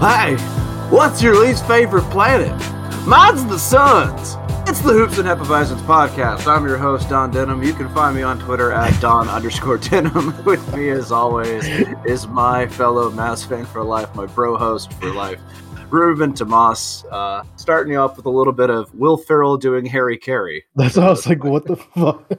Hey, what's your least favorite planet? Mine's the sun's. It's the Hoops and Hefeweizens podcast. I'm your host, Don Denham. You can find me on Twitter at Don underscore Denham. With me, as always, is my fellow Mavs fan for life, my bro host for life, Ruben Tomas. Uh, starting you off with a little bit of Will Ferrell doing Harry Caray. That's I was like, what the fuck?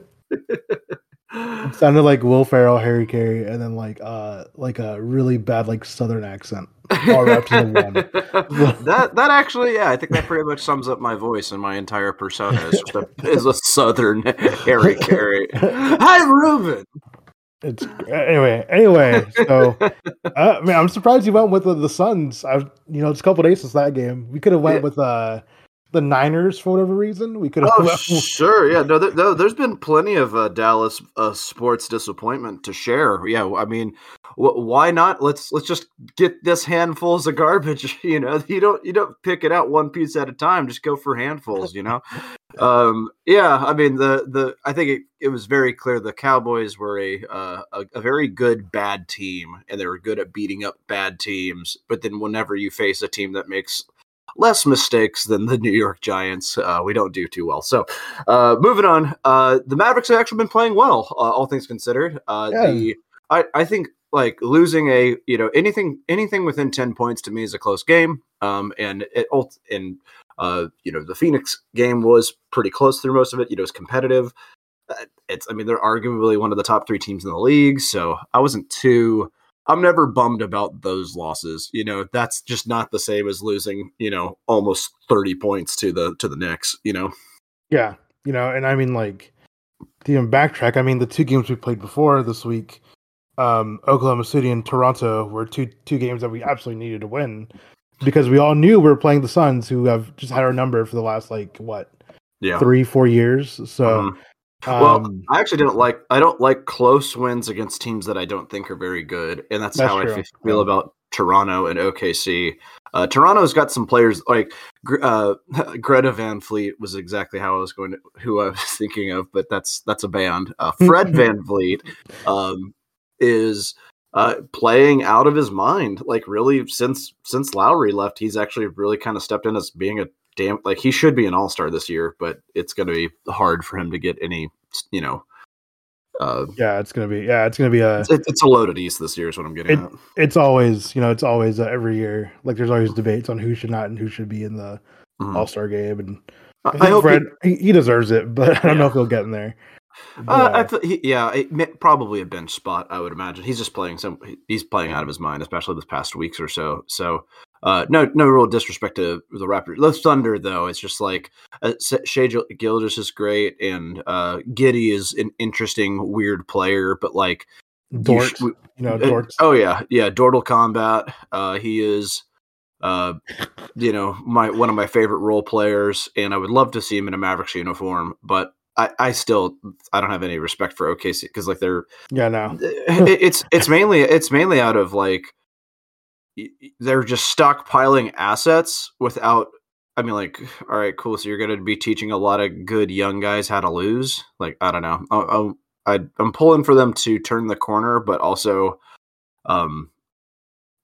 It sounded like Will Ferrell, Harry Caray, and then like uh like a really bad like Southern accent. All wrapped in one. that that actually, yeah, I think that pretty much sums up my voice and my entire persona is just a, is a Southern Harry Caray. Hi, Ruben. It's anyway. Anyway, so uh, I mean, I'm surprised you went with the, the Suns. I, you know, it's a couple days since that game. We could have went yeah. with uh the Niners for whatever reason. We could have. Oh, sure, yeah. No, there, no, there's been plenty of uh, Dallas uh, sports disappointment to share. Yeah, I mean, wh- why not? Let's let's just get this handfuls of garbage. You know, you don't you don't pick it out one piece at a time. Just go for handfuls. You know. um, yeah, I mean the the I think it, it was very clear the Cowboys were a, uh, a a very good bad team, and they were good at beating up bad teams. But then whenever you face a team that makes less mistakes than the New York Giants. Uh, we don't do too well. So, uh, moving on, uh, the Mavericks have actually been playing well, uh, all things considered. Uh, yeah. The I, I think like losing a you know anything anything within ten points to me is a close game. Um, and it and uh, you know the Phoenix game was pretty close through most of it. You know, it's competitive. It's I mean they're arguably one of the top three teams in the league, so I wasn't too I'm never bummed about those losses. You know, that's just not the same as losing, you know, almost 30 points to the to the Knicks, you know. Yeah. You know, and I mean like to even backtrack, I mean the two games we played before this week, um, Oklahoma City and Toronto were two two games that we absolutely needed to win because we all knew we were playing the Suns who have just had our number for the last like what yeah. three, four years. So mm-hmm. Well, um, I actually didn't like. I don't like close wins against teams that I don't think are very good, and that's, that's how true. I feel about Toronto and OKC. Uh, Toronto's got some players like uh, Greta Van Fleet was exactly how I was going to, who I was thinking of, but that's that's a band. Uh, Fred VanVleet um, is uh, playing out of his mind. Like really, since since Lowry left, he's actually really kind of stepped in as being a damn like he should be an all star this year, but it's going to be hard for him to get any, you know. Uh, yeah, it's gonna be yeah, it's gonna be a it's, it's a loaded East this year is what I'm getting it, at. It's always you know it's always uh, every year like there's always debates on who should not and who should be in the mm-hmm. All Star game, and I, I hope Fred he, he, deserves it, but I don't yeah. know if he'll get in there. Uh, I th- he, yeah, it, probably a bench spot. I would imagine he's just playing some. He's playing out of his mind, especially this past weeks or so. So uh, no, no real disrespect to the Raptors. The Thunder, though, it's just like uh, Shai Gilgeous is great, and uh, Giddey is an interesting, weird player, but like Dort, you, sh- you know, uh, Oh yeah, yeah, Dortal combat. Uh, he is, uh, you know, my one of my favorite role players, and I would love to see him in a Mavericks uniform, but I, I still I don't have any respect for OKC because like they're yeah no it, it's it's mainly it's mainly out of like they're just stockpiling assets without I mean, like, all right, cool. So you're going to be teaching a lot of good young guys how to lose. Like, I don't know. I, I, I'm pulling for them to turn the corner, but also, um,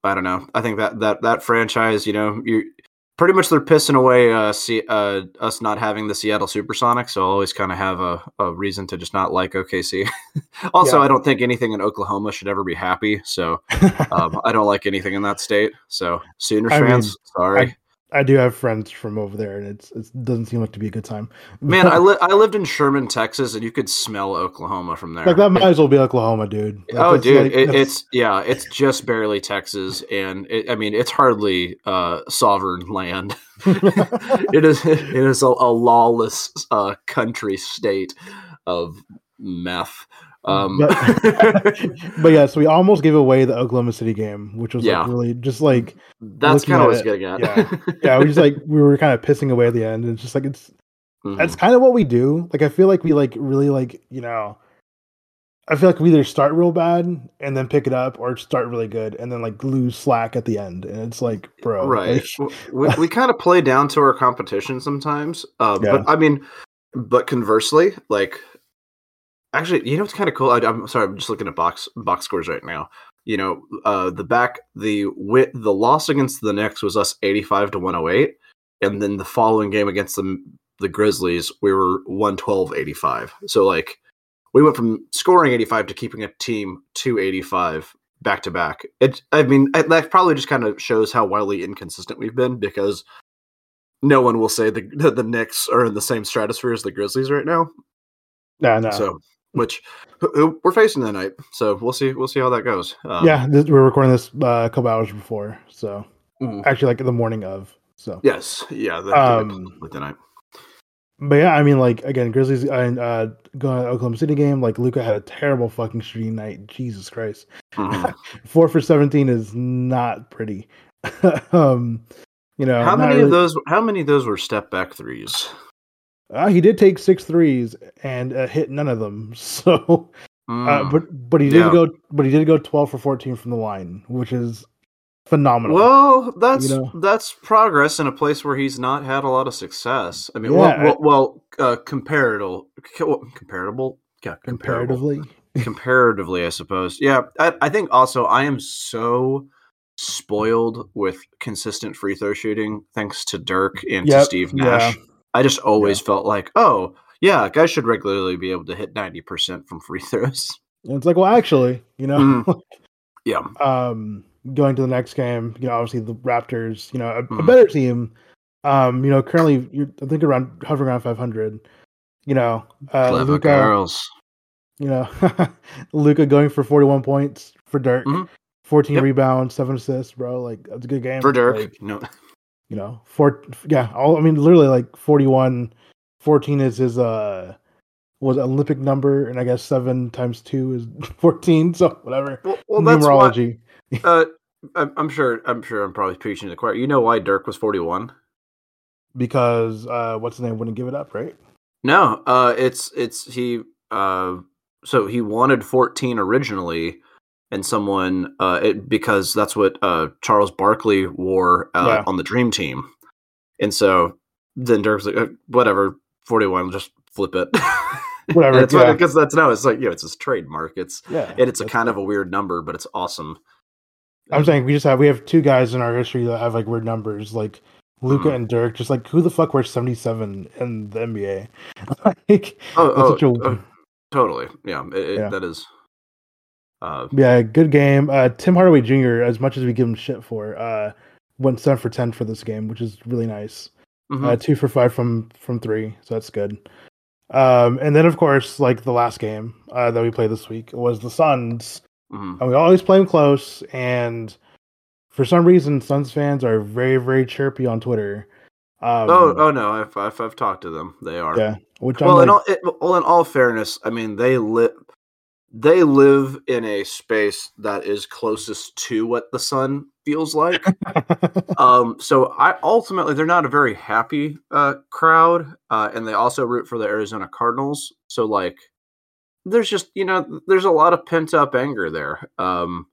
I don't know. I think that that that franchise, you know, you pretty much they're pissing away uh, see, uh, us not having the Seattle Supersonics. So I'll always kind of have a, a reason to just not like OKC. also, yeah. I don't think anything in Oklahoma should ever be happy. So um, I don't like anything in that state. So Sooners I fans, mean, sorry. I do have friends from over there, and it's it doesn't seem like to be a good time. Man, I li- I lived in Sherman, Texas, and you could smell Oklahoma from there. like that might as well be Oklahoma, dude. Like, oh, dude, like- it, it's yeah, it's just barely Texas, and it, I mean, it's hardly uh, sovereign land. it is it is a, a lawless uh, country state of meth. Um, But- but yeah, so we almost gave away the Oklahoma City game, which was Yeah. like really just like that's kind of what I was getting at. yeah. yeah, we just like we were kind of pissing away at the end. And it's just like it's Mhm. that's kind of what we do. Like I feel like we like really like you know, I feel like we either start real bad and then pick it up, or start really good and then like lose slack at the end. And it's like, bro, right. like, we, we kind of play down to our competition sometimes. Uh, Yeah. But I mean, but conversely, like, actually, you know what's kind of cool? I, I'm sorry, I'm just looking at box box scores right now. You know, uh, the back the wit the loss against the Knicks was us 85 to 108, and then the following game against the the Grizzlies, we were 112 85. So like, we went from scoring 85 to keeping a team to 85 back to back. It, I mean, I- that probably just kind of shows how wildly inconsistent we've been because no one will say the the, Knicks are in the same stratosphere as the Grizzlies right now. nah, nah. So, which we're facing tonight. So we'll see. We'll see how that goes. Um, yeah, this, we're recording this uh, a couple hours before, so mhm. actually like the morning of. So Yes. Yeah. The, Um, the, tonight. But yeah, I mean, like again, Grizzlies and uh, going to Oklahoma City game. Like Luka had a terrible fucking shooting night. Jesus Christ, Mhm. four for seventeen is not pretty. um, you know, how many really- of those? How many of those were step back threes? Uh, he did take six threes and uh, hit none of them. So, uh, Mm. but but he did Yeah. go, but he did go twelve for fourteen from the line, which is phenomenal. Well, that's know? that's progress in a place where he's not had a lot of success. I mean, Yeah, well, well, well uh, comparable, comparable, yeah, comparable. comparatively, comparatively, I suppose. Yeah, I, I think also I am so spoiled with consistent free throw shooting thanks to Dirk and to Steve Nash. I just always felt like, oh, yeah, guys should regularly be able to hit 90% from free throws. And it's like, well, actually, you know, Mhm. Yeah. um, going to the next game, you know, obviously the Raptors, you know, a, a Mhm. better team. Um, you know, currently you're I think around hovering around 500. You know, uh, Clever Luka, girls. you know, Luka going for 41 points for Dirk, Mhm. 14 Yep. rebounds, seven assists, bro. Like that's a good game For Dirk. Like, no. You know, four, yeah, all I mean, literally like 41, 14 is his uh was Olympic number, and I guess seven times two is 14. So whatever. Well, well that's why, Numerology. uh, I'm, I'm sure. I'm sure. I'm probably preaching to the choir. You know why Dirk was 41? because uh what's his name wouldn't give it up, right? No, uh, it's it's he. Uh, so he wanted 14 originally, and someone uh, it, because that's what uh, Charles Barkley wore uh, Yeah. on the Dream Team, and so then Dirk's like, uh, whatever, 41, just flip it. Whatever, it's yeah. because that's no, it's like you know, it's his trademark. It's Yeah. and it's a kind of a weird number, but it's awesome. I'm saying we just have we have two guys in our history that have like weird numbers, like Luka Mhm. and Dirk. Just like who the fuck wears 77 in the NBA? like, Oh, oh, a- oh, totally. Yeah, it, it- Yeah. that is. Uh, yeah, good game. Uh, Tim Hardaway Jr. As much as we give him shit for, uh, went seven for ten for this game, which is really nice. mhm. Uh, two for five from from three, so that's good. Um, and then of course, like the last game uh, that we played this week was the Suns, mhm. and we always play them close. And for some reason, Suns fans are very very chirpy on Twitter. Um, oh, oh no, I've, I've I've talked to them. They are. yeah. Which Well, I'm in all, it, well, in all fairness, I mean they live they live in a space that is closest to what the sun feels like. um, so I ultimately they're not a very happy uh, crowd, uh, and they also root for the Arizona Cardinals. So like, there's just you know there's a lot of pent up anger there. Um,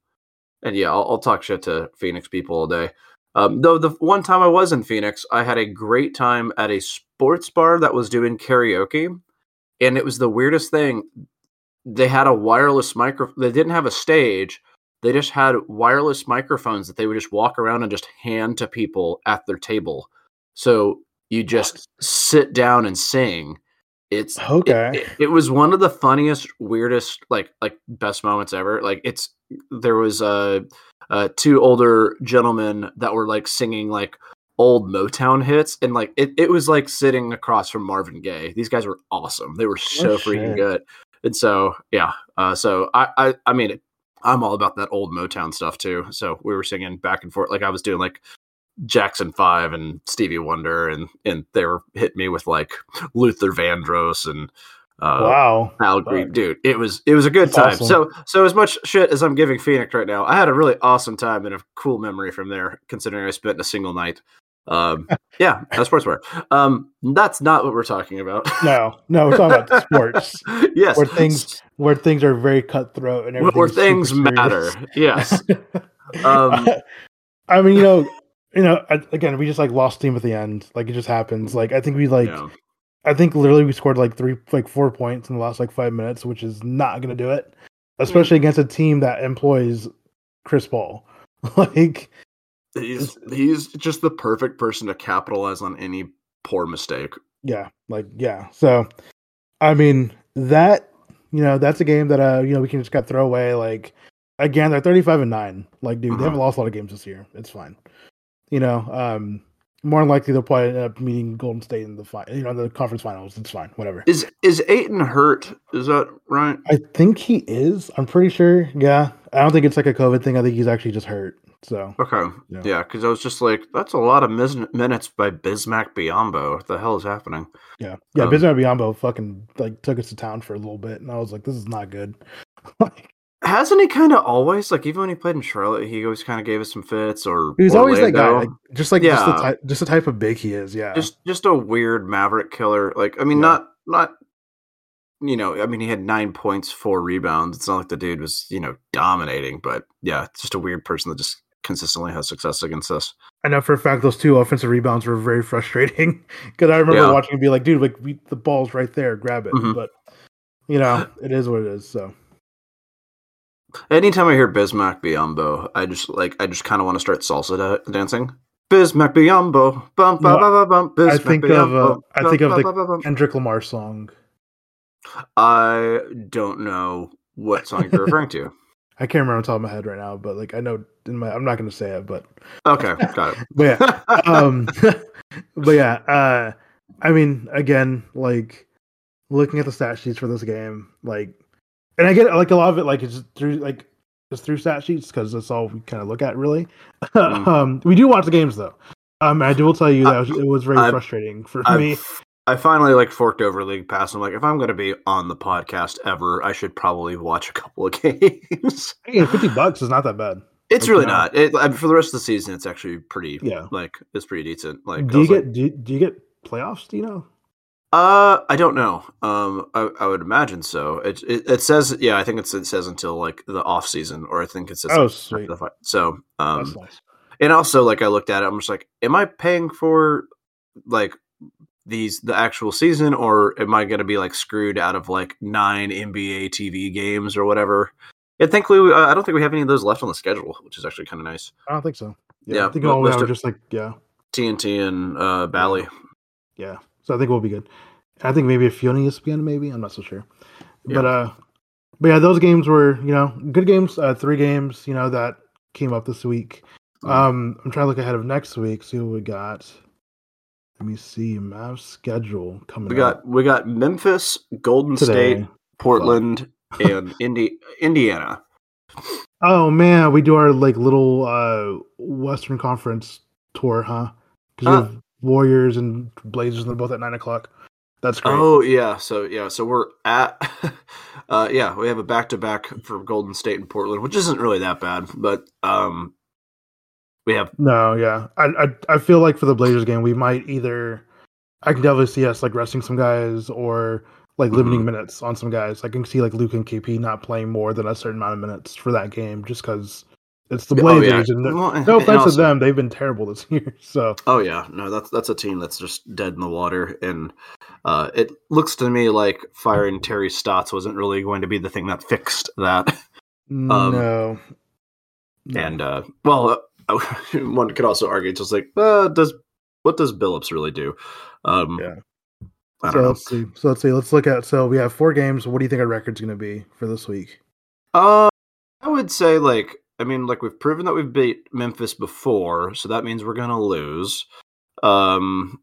and yeah, I'll, I'll talk shit to Phoenix people all day. Um, though the one time I was in Phoenix, I had a great time at a sports bar that was doing karaoke, and it was the weirdest thing. They had a wireless micro. They didn't have a stage. They just had wireless microphones that they would just walk around and just hand to people at their table. So you just sit down and sing. It's it- Okay. It, it was one of the funniest, weirdest, like like best moments ever. Like it's there was uh, uh two older gentlemen that were like singing like old Motown hits, and like it, it was like sitting across from Marvin Gaye. These guys were awesome. They were so freaking good. And so yeah, uh, so I, I I mean I'm all about that old Motown stuff too. So we were singing back and forth, like I was doing like Jackson Five and Stevie Wonder, and and they were hitting me with like Luther Vandross and uh, wow. Al Green, dude. It was it was a good That's time. awesome. So so as much shit as I'm giving Phoenix right now, I had a really awesome time and a cool memory from there, considering I spent a single night. Um, yeah, that's sportswear. Um, that's not what we're talking about. No, no, we're talking about sports yes, where things where things are very cutthroat and everything. where things matter. Yes. Um, I mean, you know, you know, again, we just like lost steam at the end. Like it just happens. Like I think we like, yeah. I think literally we scored like three, like four points in the last like five minutes, which is not going to do it, especially against a team that employs Chris Paul. like, He's he's just the perfect person to capitalize on any poor mistake. yeah, like yeah. So, I mean that you know that's a game that uh you know we can just got throw away. Like again, they're thirty five and nine. Like dude, they haven't lost a lot of games this year. It's fine. You know, um, more than likely they'll probably end up meeting Golden State in the fi- you know the conference finals. It's fine, whatever. Is is Ayton hurt? Is that right? I think he is. I'm pretty sure. Yeah, I don't think it's like a COVID thing. I think he's actually just hurt. So Okay. Yeah. Yeah, because I was just like, that's a lot of mis- minutes by Bismack Biyombo. What the hell is happening? yeah, yeah. Um, Bismack Biyombo fucking like took us to town for a little bit, and I was like, this is not good. like, Hasn't he kind of always like even when he played in Charlotte, he always kind of gave us some fits or he was always that guy, like, just like just the Yeah. just the type of big he is. Yeah, just just a weird maverick killer. Like I mean, Yeah. not not you know, I mean, he had nine points, four rebounds. It's not like the dude was you know dominating, but yeah, it's just a weird person that just consistently has success against us. I know for a fact those two offensive rebounds were very frustrating because I remember Yeah. watching and be like, dude, like we, the ball's right there, grab it. Mhm. But you know, it is what it is. So Anytime I hear Bismack Biyombo, I just like I just kind of want to start salsa da- dancing. Bismack Biyombo, bum bum No, bum bum. I think of, uh, I think of the- bum. Kendrick Lamar song. I don't know what song you're referring to. I can't remember on top of my head right now, but like I know in my I'm not gonna say it, but Okay, got it. but yeah. um but yeah, uh I mean again, like looking at the stat sheets for this game, like and I get like a lot of it like it's through like just through stat sheets because that's all we kind of look at really. Mm. um we do watch the games though. Um I do will tell you that was, it was very I've- frustrating for I've, me. I finally like forked over League Pass. I'm like, if I'm going to be on the podcast ever, I should probably watch a couple of games. Hey, 50 bucks is not that bad. It's Like, really no. not. It, I mean, for the rest of the season, it's actually pretty. Yeah. like it's pretty decent. Like, do you was like, get do, do you get playoffs, do you know? Uh, I don't know. Um, I, I would imagine so. It, it it says yeah. I think it's, it says until like the off season, or I think it says Oh, like, sweet. So um, nice. and also like I looked at it, I'm just like, am I paying for like these the actual season, or am I going to be like screwed out of like nine NBA TV games or whatever? And thankfully, we- uh, I don't think we have any of those left on the schedule, which is actually kind of nice. I don't think so. Yeah, Yeah, I think all we have just like yeah, TNT and uh, Bally. yeah. So I think we'll be good. I think maybe a few on ESPN, maybe I'm not so sure. But uh, but yeah, those games were you know good games. Uh, three games, you know that came up this week. Mm. Um, I'm trying to look ahead of next week. See what we got. Let me see Mavs schedule coming. We up got we got Memphis, Golden today. State, Portland, and Indi- Indiana. Oh man, we do our like little uh Western Conference tour, huh? Because Huh. we have Warriors and Blazers, and they're both at nine o'clock. That's great. Oh yeah, so yeah, so we're at uh yeah, we have a back to back for Golden State and Portland, which isn't really that bad, but um we have No, yeah, I, I I feel like for the Blazers game, we might either I can definitely see us like resting some guys or like limiting minutes on some guys. I can see like Luke and KP not playing more than a certain amount of minutes for that game, just because it's the Oh, Blazers. yeah. and no, Well, no offense also- to them, they've been terrible this year. So Oh yeah, no, that's that's a team that's just dead in the water, and uh, it looks to me like firing Terry Stotts wasn't really going to be the thing that fixed that. no. no. And uh, well, uh, one could also argue just like, uh, does what does Billups really do? Um, Yeah. I so let's see. So let's see. Let's look at. So we have four games. What do you think our record's going to be for this week? Uh, I would say like I mean like we've proven that we've beat Memphis before, so that means we're gonna lose. Um,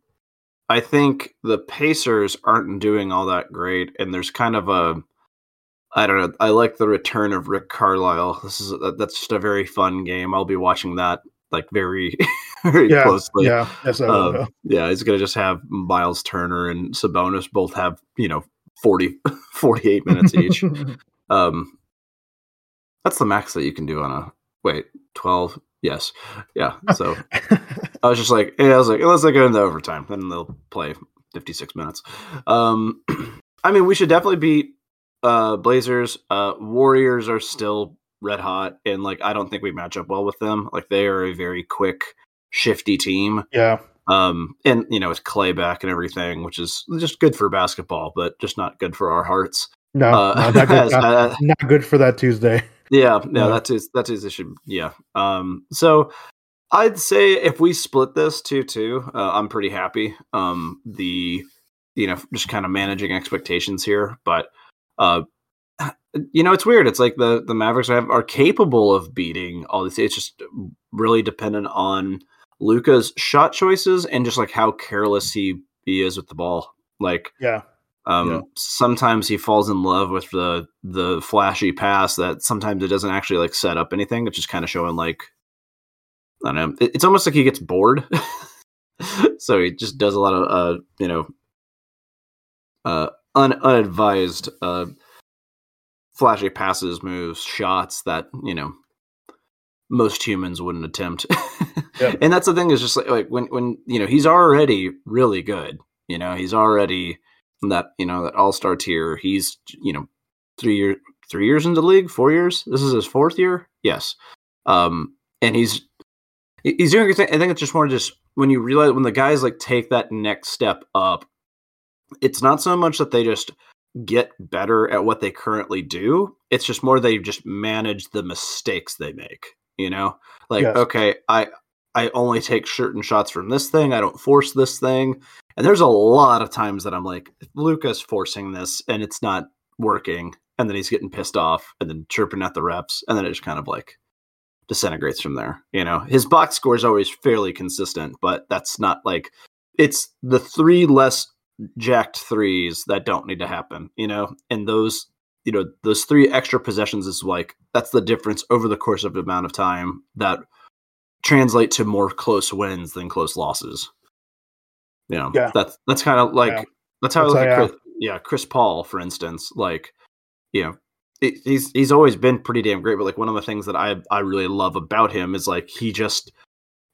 I think the Pacers aren't doing all that great, and there's kind of a I don't know. I like the return of Rick Carlisle. This is that's just a very fun game. I'll be watching that like very very Yeah, closely. yeah, yes. Um, yeah, he's gonna just have Miles Turner and Sabonis both have you know 40, 48 minutes each. Um, that's the max that you can do on a wait twelve. Yes, yeah. So I was just like, yeah, I was like, unless they go into overtime, then they'll play fifty six minutes. Um, I mean, we should definitely beat uh, Blazers. Uh, Warriors are still red hot, and like I don't think we match up well with them. Like they are a very quick, shifty team. yeah, Um, and you know, with Clay back and everything, which is just good for basketball, but just not good for our hearts. no, Uh, no, not, good, as- not, uh, not good for that Tuesday. yeah, yeah, Yeah. that is that is issue. Yeah. Um, so I'd say if we split this two two, uh, I'm pretty happy. Um, the you know just kind of managing expectations here, but uh, you know it's weird. It's like the the Mavericks have, are capable of beating all these. It's just really dependent on Luka's shot choices and just like how careless he he is with the ball. Like Yeah, um, Yeah. Sometimes he falls in love with the the flashy pass that sometimes it doesn't actually like set up anything. It's just kind of showing like I don't know. It- it's almost like he gets bored, so he just does a lot of uh, you know uh, un- unadvised uh, flashy passes, moves, shots that you know most humans wouldn't attempt. Yep. And that's the thing is just like, like when when you know he's already really good. You know he's already that you know that all star tier. He's you know three years three years into the league, four years. This is his fourth year. Yes, um, and he's he's doing. a good thing. I think it's just more just when you realize when the guys like take that next step up. It's not so much that they just get better at what they currently do. It's just more they just manage the mistakes they make. You know, like Yes. okay, I I only take certain shots from this thing. I don't force this thing. And there's a lot of times that I'm like, Luka's forcing this and it's not working. And then he's getting pissed off and then chirping at the reps. And then it just kind of like disintegrates from there. You know, his box score is always fairly consistent, but that's not like it's the three less jacked threes that don't need to happen, you know, and those, you know, those three extra possessions is like that's the difference over the course of the amount of time that translate to more close wins than close losses. You know, Yeah. that's that's kind of like Yeah. that's how That's I look how- at uh, Chris, yeah, Chris Paul, for instance, like you know, he's he's always been pretty damn great. But like one of the things that I I really love about him is like he just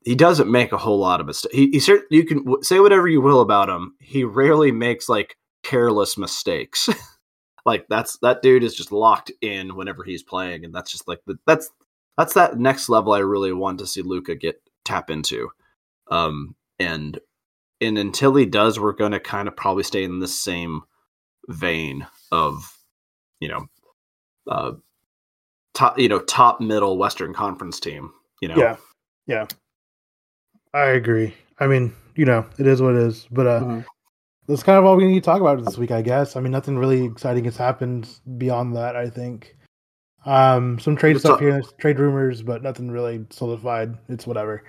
he doesn't make a whole lot of mistakes. He, he cer- you can w- say whatever you will about him. He rarely makes like careless mistakes. like that's that dude is just locked in whenever he's playing, and that's just like the, that's that's that next level I really want to see Luka get tap into. Um, and and until he does, we're going to kind of probably stay in the same vein of you know uh top you know top middle Western Conference team. You know, yeah, yeah. I agree. I mean, you know, it is what it is. But uh, Mhm. that's kind of all we need to talk about this week, I guess. I mean, nothing really exciting has happened beyond that. I think. Um, some trade What's stuff up? here, trade rumors, but nothing really solidified. It's whatever.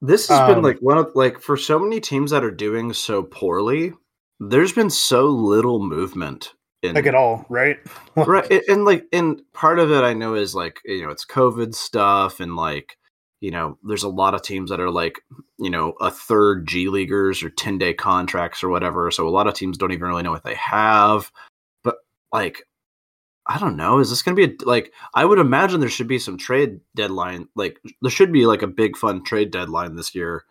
This has been Um, like one of like for so many teams that are doing so poorly. There's been so little movement in Like at all, right? right and, and like and part of it i know is like you know it's covid stuff and like you know there's a lot of teams that are like you know a third g leaguers or 10 day contracts or whatever so a lot of teams don't even really know what they have. But like i don't know is this going to be a, like i would imagine there should be some trade deadline like there should be like a big fun trade deadline this year.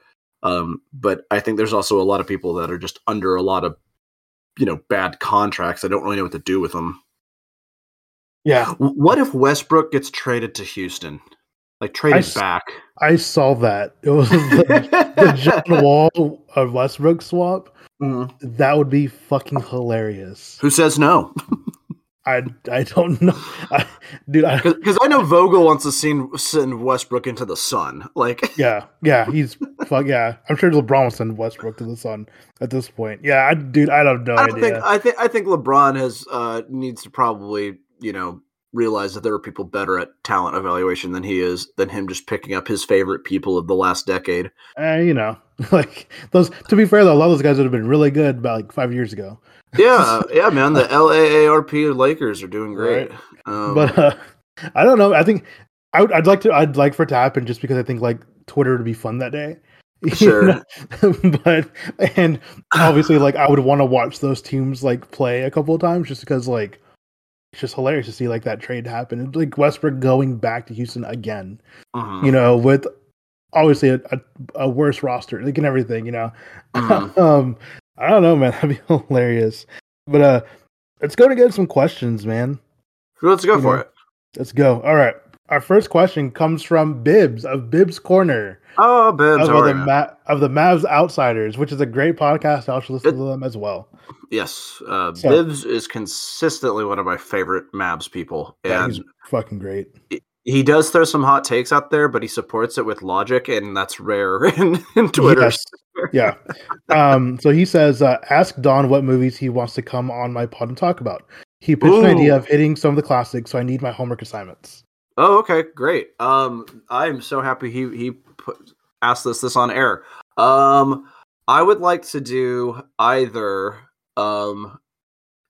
Um but i think there's also a lot of people that are just under a lot of you know bad contracts. I don't really know what to do with them Yeah, What if Westbrook gets traded to Houston? Like traded s- back? I saw that. It was the, the John Wall of Westbrook swap. Mhm. That would be fucking hilarious. Who says no? I I don't know, I, dude. I, Because I know Vogel wants to send, send Westbrook into the sun. Like, yeah, yeah, he's fuck yeah. I'm sure LeBron will send Westbrook to the Sun at this point. Yeah, I, dude, I don't know. I don't idea. think I think I think LeBron has uh, needs to probably you know realize that there are people better at talent evaluation than he is than him just picking up his favorite people of the last decade. Eh, you know, like those. To be fair, though, a lot of those guys would have been really good about like five years ago. Yeah, yeah, man. The LAARP Lakers are doing great. Right. Um, but uh, I don't know. I think I would. I'd like to. I'd like for it to happen just because I think like Twitter would be fun that day. Sure. but and obviously, like I would want to watch those teams like play a couple of times just because like it's just hilarious to see like that trade happen. It's like Westbrook going back to Houston again. mhm, You know, with obviously a, a, a worse roster, like and everything. You know, mhm. um, I don't know, man. That'd be hilarious. But uh, let's go to get some questions, man. Let's go You for know, it. Let's go. All right. Our first question comes from Bibbs of Bibbs Corner Oh, Bibbs, of, the? Ma- of the Mavs Outsiders, which is a great podcast. I should listen It- to them as well. Yes, uh, So- Bibbs is consistently one of my favorite Mavs people, and he's fucking great. he does throw some hot takes out there, but he supports it with logic, and that's rare in, in Twitter. Yes. Yeah. Um, so he says, uh, ask Don what movies he wants to come on my pod and talk about. He pitched an idea of hitting some of the classics, so I need my homework assignments. Oh, okay, great. Um, I'm so happy he he put, asked this this on air. Um, I would like to do either. Um,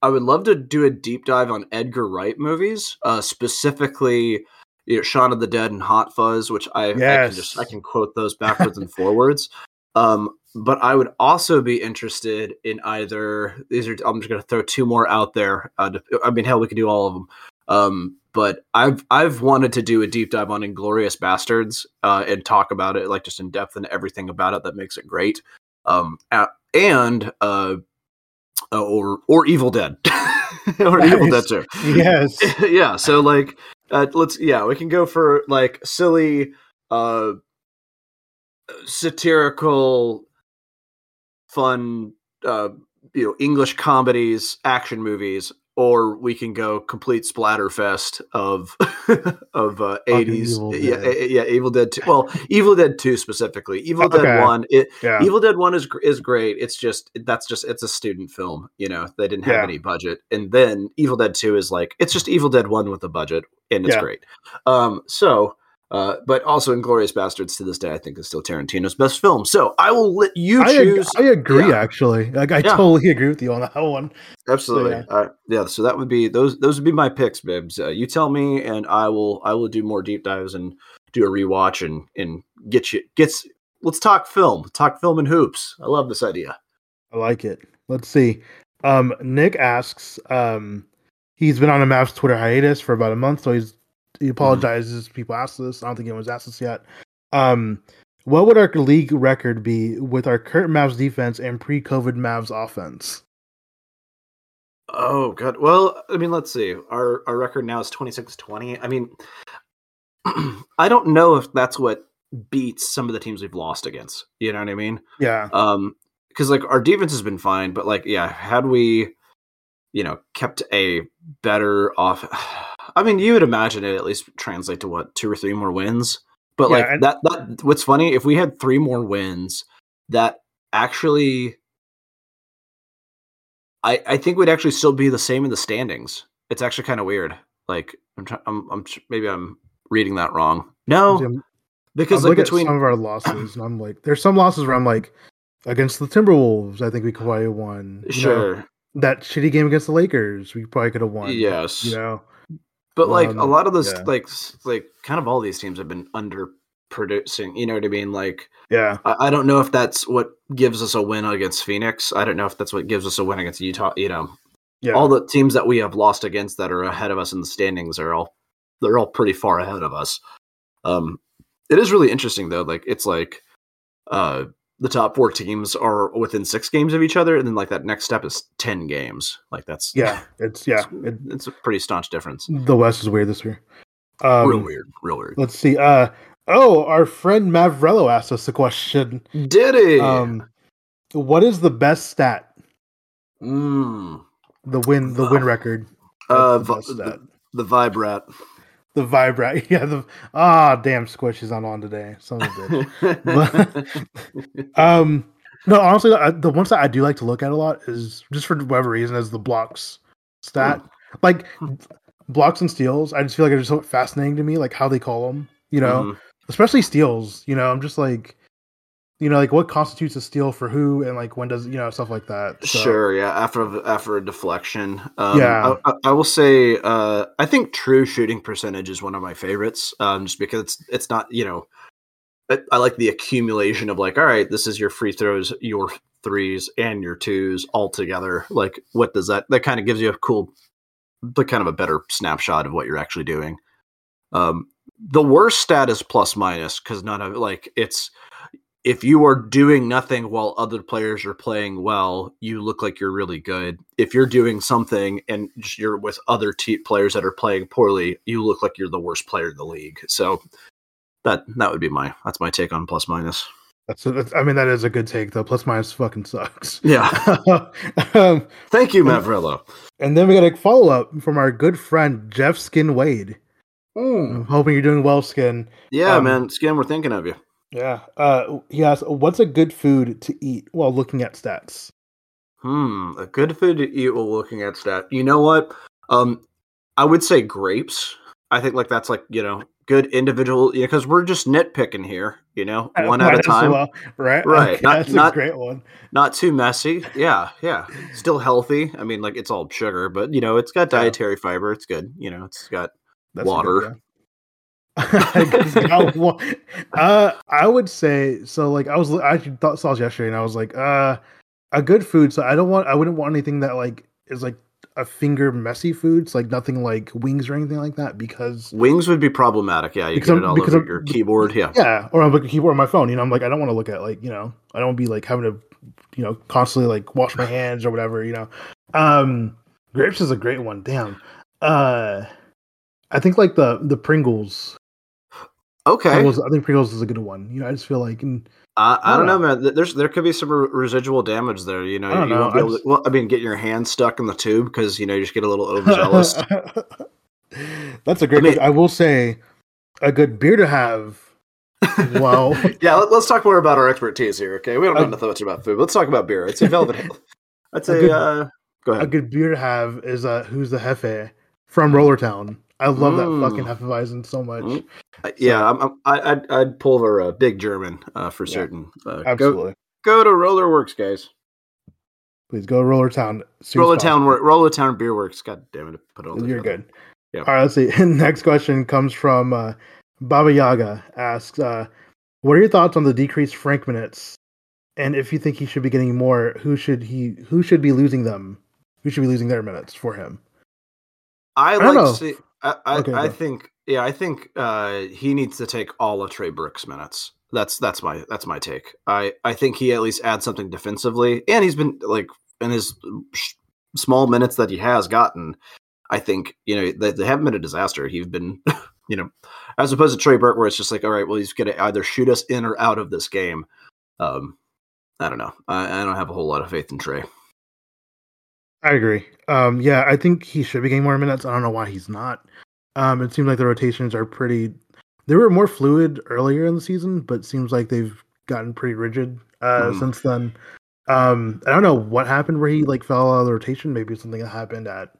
I would love to do a deep dive on Edgar Wright movies, uh, specifically, you know, Shaun of the Dead and Hot Fuzz, which I, I can just I can quote those backwards and forwards. Um, but I would also be interested in either these are. I'm just going to throw two more out there. Uh, to- I mean, hell, we could do all of them. Um, but I've I've wanted to do a deep dive on Inglourious Basterds uh, and talk about it like just in depth and everything about it that makes it great. Um, and uh, uh, or or Evil Dead or Evil Dead too. Yes. yeah. So like, uh, let's yeah, we can go for like silly, uh, satirical, fun, uh, you know, English comedies, action movies, or we can go complete splatterfest of of uh, eighties. Evil Yeah, Dead. eh, yeah, Evil Dead Two. Well, Evil Dead Two specifically. Evil Okay. Dead One. It Yeah. Evil Dead One is is great. It's just that's just it's a student film. You know, they didn't have Yeah. any budget, and then Evil Dead Two is like it's just Evil Dead One with a budget, and it's Yeah. great. Um, so. Uh, but also, Inglourious Basterds to this day, I think is still Tarantino's best film. So I will let you I, ag- choose. I agree, Yeah. actually. Like, I Yeah. totally agree with you on that one. Absolutely. yeah. Uh, yeah. So that would be those. Those would be my picks, Bibbs. Uh, you tell me, and I will. I will do more deep dives and do a rewatch and and get you gets. Let's talk film. Talk film and hoops. I love this idea. I like it. Let's see. Um, Nick asks, um, he's been on a Mavs Twitter hiatus for about a month, so he's he apologizes. People ask this. I don't think anyone's asked this yet. Um, what would our league record be with our current Mavs defense and pre-COVID Mavs offense? Oh god. Well, I mean, let's see. Our our record now is 26-20. I mean, I don't know if that's what beats some of the teams we've lost against. You know what I mean? Yeah, Um, because like our defense has been fine, but like, yeah, had we, you know, kept a better off, I mean, you would imagine it at least translate to what two or three more wins. But Yeah, like and- that, that what's funny if we had three more wins, that actually, I I think we'd actually still be the same in the standings. It's actually kind of weird. Like I'm, try- I'm, I'm maybe I'm reading that wrong. No, I'm, because I'm like between at some of our losses, and I'm like, there's some losses where I'm like, against the Timberwolves, I think we could probably have won. You know, sure. that shitty game against the Lakers, we probably could have won. Yes. you know, But like a Um, lot of those, yeah. like like kind of all these teams have been underproducing. You know what I mean? Like yeah, I, I don't know if that's what gives us a win against Phoenix. I don't know if that's what gives us a win against Utah. You know, yeah. all the teams that we have lost against that are ahead of us in the standings are all they're all pretty far ahead of us. Um, it is really interesting though. Like it's like uh the top four teams are within six games of each other, and then like that next step is ten games. Like that's yeah, it's yeah, it, it's a pretty staunch difference. the West is weird this year. Um, real weird, real weird. Let's see. Uh oh, our friend Mavrello asked us a question. Did it? Um, what is the best stat? Mm. The win, the win record. Uh, the best the, the vibrat. The Vibrat. Yeah. The ah, damn, Squish is not on today. Son of bitch. Um, no, honestly, I, the one that I do like to look at a lot is just for whatever reason is the blocks stat. Like blocks and steals, I just feel like it's so fascinating to me, like how they call them. You know, Mhm. especially steals. You know, I'm just like, you know, like what constitutes a steal for who, and like when does you know stuff like that. So, Sure, yeah. After after a deflection, um, Yeah. I, I, will say uh, I think true shooting percentage is one of my favorites, um, just because it's it's not you know I, I like the accumulation of like all right, this is your free throws, your threes, and your twos all together. Like, what does that? That kind of gives you a cool, the kind of a better snapshot of what you're actually doing. Um, the worst stat is plus minus because none of like it's if you are doing nothing while other players are playing well, you look like you're really good. If you're doing something and you're with other te- players that are playing poorly, you look like you're the worst player in the league. So that that would be my that's my take on plus minus. That's, that's I mean that is a good take though. Plus minus fucking sucks. Yeah. um, Thank you, Mavrello. and then we got a follow up from our good friend Jeff Skin Wade. I'm hoping you're doing well, Skin. Yeah, Um, man. Skin, we're thinking of you. Yeah. Uh, he asked, "What's a good food to eat while looking at stats?" Hmm, a good food to eat while looking at stat. You know what? Um, I would say grapes. I think like that's like you know good individual. Yeah, because we're just nitpicking here. You know, one at a time, well, right? Right, Okay, not- that's not- a great one. not too messy. Yeah, yeah, still healthy. I mean, like it's all sugar, but you know, it's got Yeah. dietary fiber. It's good. You know, it's got That's Water. yeah. It's got wa- uh, I would say so. Like I was, I actually thought saw yesterday, and I was like, uh, a good food. So I don't want, I wouldn't want anything that like is like a finger messy foods, like nothing like wings or anything like that, because wings would be problematic. Yeah, you get it all because over I'm- your keyboard. Yeah, yeah, or I'm looking at keyboard on my phone. You know, I'm like, I don't want to look at like, you know, I don't be like having to, you know, constantly like wash my hands or whatever. You know, um, grapes is a great one. Damn. Uh, I think like the the Pringles. Okay. Pringles I think Pringles is a good one. You know, I just feel like and I, I I don't know, don't man. There's there could be some re- residual damage there. You know, I don't you know. won't be I able just- to. Well, I mean, get your hand stuck in the tube because you know you just get a little overzealous. That's a great. I mean- I will say, a good beer to have. Well, yeah, let, us talk more about our expertise here. Okay, we don't know Uh, that much about food. Let's talk about beer. I'd say Velvet. Hill. I'd say. good- uh, go ahead. a good beer to have is uh, who's the Hefe from Rollertown. I love that Mm. fucking Hefeweizen so much. Mm. Uh, yeah, I'm, I'm, I, I'd, I'd pull for a big German uh, for Yeah, certain. Uh, go, Absolutely. go to Rollerworks, guys. Please go to Roller Town. Roller Town, Roller Town Beer Works. God damn it, put it all. You're together. good. Yeah. All right, let's see. Next question comes from uh, Baba Yaga. Asks, uh, "What are your thoughts on the decreased Frank minutes? And if you think he should be getting more, who should he? Who should be losing them? Who should be losing their minutes for him?" I don't like know. see. I, I, Okay, I think. Yeah, I think uh, he needs to take all of Trey Burke's minutes. That's that's my that's my take. I I think he at least adds something defensively, and he's been like in his sh- small minutes that he has gotten. I think you know they, they haven't been a disaster. He's been, you know, as opposed to Trey Burke, where it's just like, all right, well, he's going to either shoot us in or out of this game. Um, I don't know. I, I don't have a whole lot of faith in Trey. I agree. Um, yeah, I think he should be getting more minutes. I don't know why he's not. Um, it seems like the rotations are pretty. They were more fluid earlier in the season, but seems like they've gotten pretty rigid uh, Mhm. since then. Um, I don't know what happened where he like fell out of the rotation. Maybe something that happened at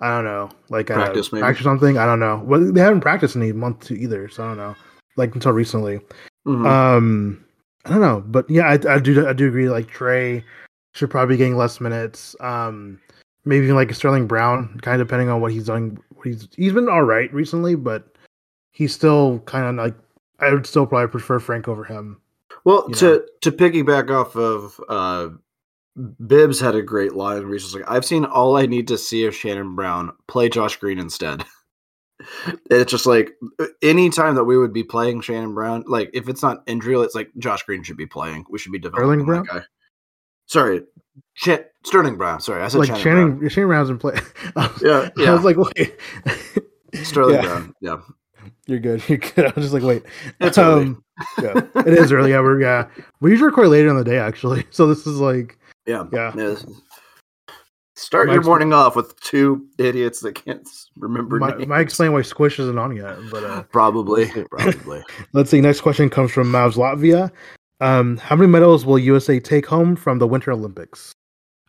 I don't know, like Practice, maybe? practice or something. I don't know. Well, they haven't practiced any month two either, so I don't know. Like until recently. Mhm. Um, I don't know, but yeah, I, I do I do agree. Like Trey should probably be getting less minutes. Um, maybe even like Sterling Brown, kind of depending on what he's done. What he's he's been all right recently, but he's still kind of like I would still probably prefer Frank over him. Well, to know. to piggyback off of uh, Bibbs had a great line he's like, "I've seen all I need to see of Shannon Brown play Josh Green instead." It's just like anytime that we would be playing Shannon Brown, like if it's not injury, it's like Josh Green should be playing. We should be developing Sterling that guy. Sorry, Sh- Sterling Brown. Sorry, I said like Shannon Brown. Shannon Brown hasn't played. I was, Yeah, I was like, wait, Sterling yeah, Brown. Yeah, You're good. You're good. I was just like, wait. It's early. yeah, it is early. Yeah, we're yeah. We usually record later in the day actually. So this is like yeah, Yeah. yeah Start your morning off with two idiots that can't remember might, names. might explain why Squish isn't on yet, but uh Probably, probably. Let's see. Next question comes from Mavs Latvia. Um, how many medals will USA take home from the Winter Olympics?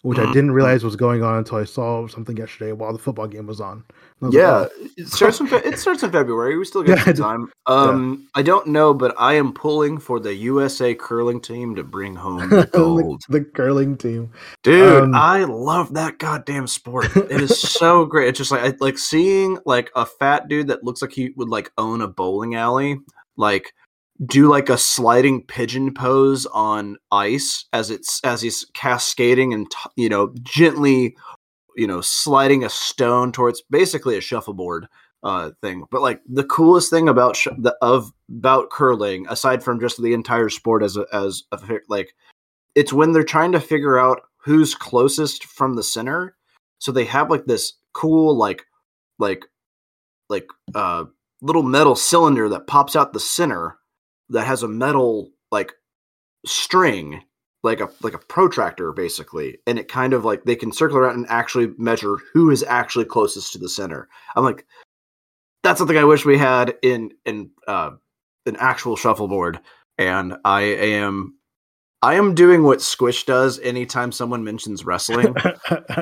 which. I didn't realize was going on until I saw something yesterday while the football game was on. Was like, Yeah, "Oh." it starts in Fe- it starts in February. We still got Yeah, some time. Um, I don't know, but I am pulling for the USA curling team to bring home the gold. the, the curling team. Dude, Um, I love that goddamn sport. It is so great. It's just like I, like seeing like a fat dude that looks like he would like own a bowling alley, like do like a sliding pigeon pose on ice as it's as he's cascading and you know gently you know sliding a stone towards basically a shuffleboard uh thing. But like the coolest thing about sh- the of about curling aside from just the entire sport as a as a like it's when they're trying to figure out who's closest from the center. So they have like this cool like like like uh little metal cylinder that pops out the center that has a metal like string like a like a protractor basically and it kind of like they can circle around and actually measure who is actually closest to the center. I'm like that's something i wish we had in in uh an actual shuffleboard. And i am i am doing what squish does anytime someone mentions wrestling.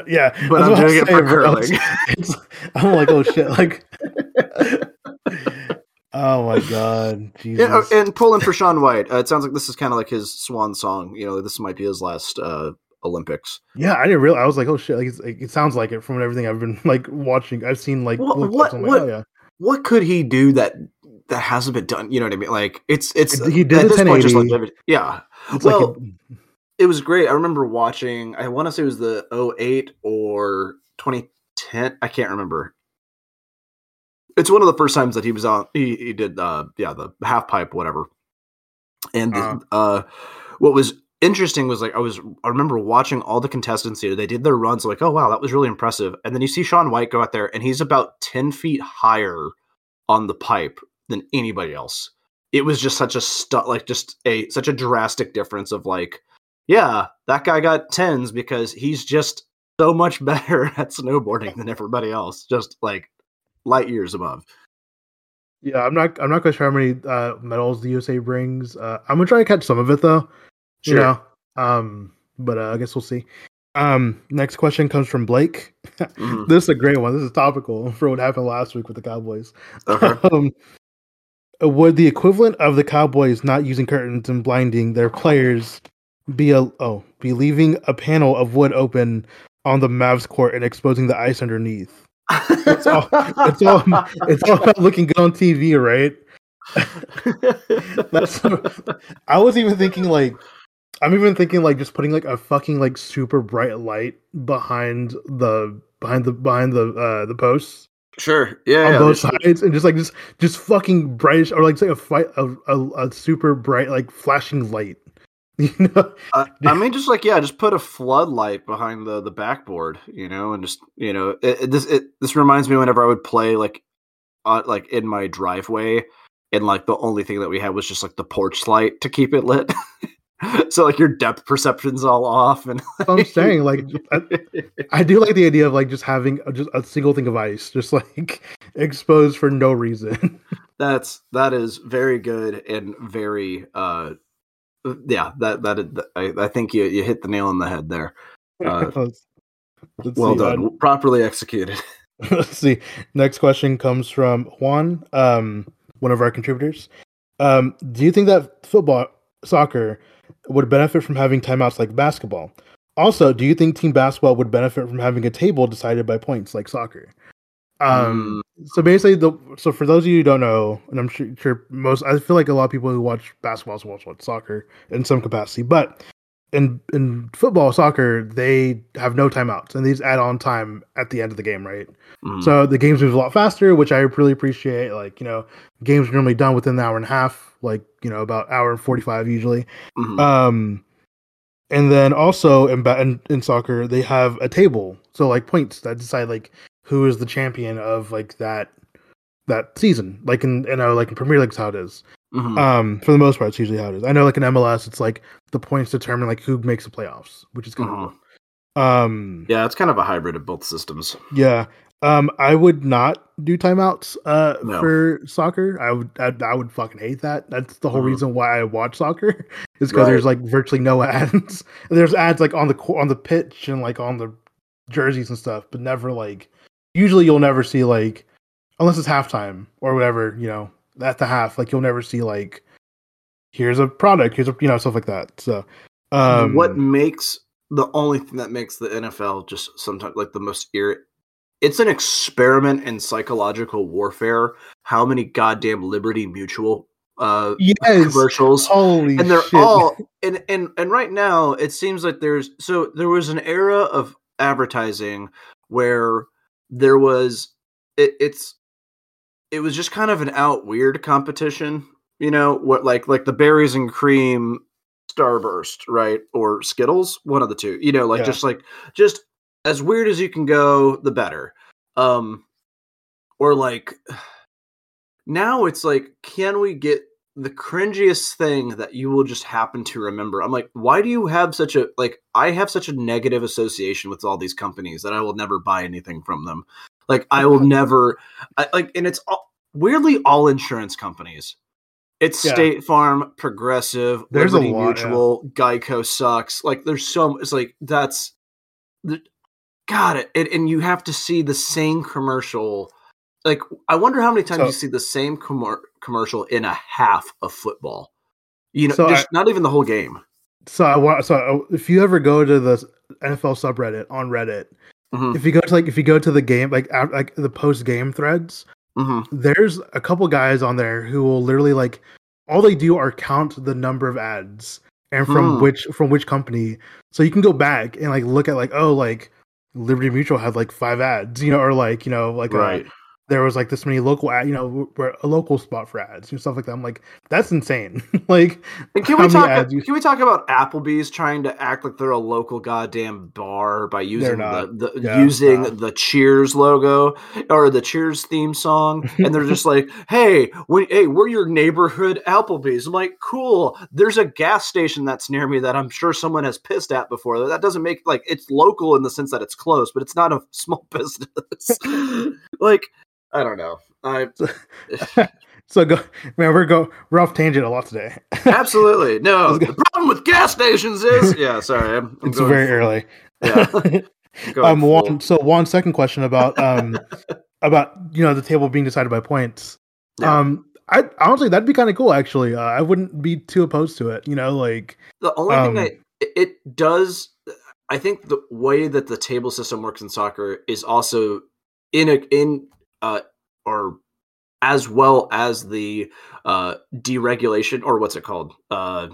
Yeah, but i'm doing it for curling. It's- I'm like, oh shit, like. oh my god, Jesus! Yeah, oh, and pulling for Shaun White. Uh, it sounds like this is kind of like his swan song. You know, this might be his last uh, Olympics. yeah, I didn't realize. I was like, oh shit, like it sounds like it from everything I've been like watching. I've seen like What- what- like, what- oh yeah, What could he do that that hasn't been done? You know what I mean? Like it's it's He did at this point just like yeah. it's well, like It was great. I remember watching. I want to say it was the 08 or 2010. I can't remember. It's one of the first times that he was on. He, he did uh yeah the half pipe whatever. And Uh-huh. uh, what was interesting was like I was I remember watching all the contestants here. They did their runs like oh wow that was really impressive. And then you see Shaun White go out there and he's about ten feet higher on the pipe than anybody else. It was just such a stu- like just a such a drastic difference of like yeah, that guy got tens because he's just so much better at snowboarding than everybody else. Just like light years above. Yeah, I'm not. I'm not quite sure how many uh, medals the USA brings. Uh, I'm gonna try to catch some of it though. You Sure. know, um, but uh, I guess we'll see. Um, next question comes from Blake. Mhm. this is a great one. This is topical for what happened last week with the Cowboys. Okay. um, would the equivalent of the Cowboys not using curtains and blinding their players be a oh be leaving a panel of wood open on the Mavs court and exposing the ice underneath? It's all it's all it's all about looking good on TV, right? That's I was even thinking like I'm even thinking like just putting like a fucking like super bright light behind the behind the behind the uh the posts sure. Yeah. on yeah, both sides and just like just just fucking brightish or like say a fight a, a, a super bright like flashing light. You know? Uh, I mean, just like yeah, just put a floodlight behind the the backboard, you know, and just you know, it, it, this it, this reminds me whenever I would play like, uh, like in my driveway, and like the only thing that we had was just like the porch light to keep it lit. so like your depth perception's all off, and what I'm saying like I, I do like the idea of like just having a, just a single thing of ice just like exposed for no reason. that's that is very good and very uh, yeah, that that I, I think you you hit the nail on the head there. Uh, Let's- let's Well see, done, properly executed. Let's see. Next question comes from Juan, um, one of our contributors. Um, do you think that football, soccer, would benefit from having timeouts like basketball? Also, do you think team basketball would benefit from having a table decided by points like soccer? Um, so basically, the so for those of you who don't know, and I'm sure, sure most, I feel like a lot of people who watch basketball also watch, watch soccer in some capacity, but in in football, soccer, they have no timeouts and these add on time at the end of the game, right? Mhm. So the games move a lot faster, which I really appreciate. Like, you know, games are normally done within an hour and a half, like, you know, about hour and 45 usually. Mhm. Um, and then also in, in, in soccer, they have a table. So like points that decide like who is the champion of like that, that season. Like in, you know, like in Premier League's how it is. Mhm. Um, for the most part, it's usually how it is. I know like in MLS, it's like the points determine like who makes the playoffs, which is kind Mhm. of cool. Um, Yeah, it's kind of a hybrid of both systems. yeah, Um, I would not do timeouts uh No. for soccer. I would I, I would fucking hate that. That's the whole Mhm. reason why I watch soccer is because there's like virtually no ads. there's ads like on the on the pitch and like on the jerseys and stuff, but never like usually you'll never see like unless it's halftime or whatever, you know, at the half, like you'll never see like here's a product, here's a you know, stuff like that. So um what makes the only thing that makes the NFL just sometimes like the most ir- it's an experiment in psychological warfare. How many goddamn Liberty Mutual uh yes commercials holy and they're shit. all and and and right now it seems like there's so there was an era of advertising where there was it, it's it was just kind of an out weird competition you know what like like the berries and cream starburst right or skittles one of the two you know like Yeah. just like just as weird as you can go the better um or like now it's like can we get the cringiest thing that you will just happen to remember i'm like why do you have such a like i have such a negative association with all these companies that i will never buy anything from them like i will never I, like and it's all, weirdly all insurance companies it's Yeah. state farm progressive There's a liberty lot, yeah. mutual geico sucks like there's so it's like that's got it and, and you have to see the same commercial like i wonder how many times So- you see the same commer commercial in a half of football you know So just not even the whole game So I want so uh, if you ever go to the NFL subreddit on Reddit, Mhm. if you go to like if you go to the game like like the post game threads, hmm there's a couple guys on there who will literally like all they do are count the number of ads and from Hmm. which from which company. So you can go back and like look at like oh like Liberty Mutual had like five ads, you know, or like you know like right there was like this many local ad, you know, where a local spot for ads and stuff like that. I'm like that's insane. like and can we talk ads you- can we talk about applebee's trying to act like they're a local goddamn bar by using the, the Yeah, using the cheers logo or the cheers theme song and they're just like hey we, hey we're your neighborhood applebee's. I'm like cool. There's a gas station that's near me that i'm sure someone has pissed at before. That doesn't make like it's local in the sense that it's close but it's not a small business. Like i don't know i so go man, we're go we're off tangent a lot today. absolutely no the problem with gas stations is yeah sorry i'm, I'm it's very full- early. yeah um full- one so one second question about um about you know the table being decided by points. Yeah. Um I honestly that'd be kind of cool actually. Uh, I wouldn't be too opposed to it, you know, like The only Um, thing it- it does, I think the way that the table system works in soccer is also in a in uh or as well as the uh deregulation or what's it called uh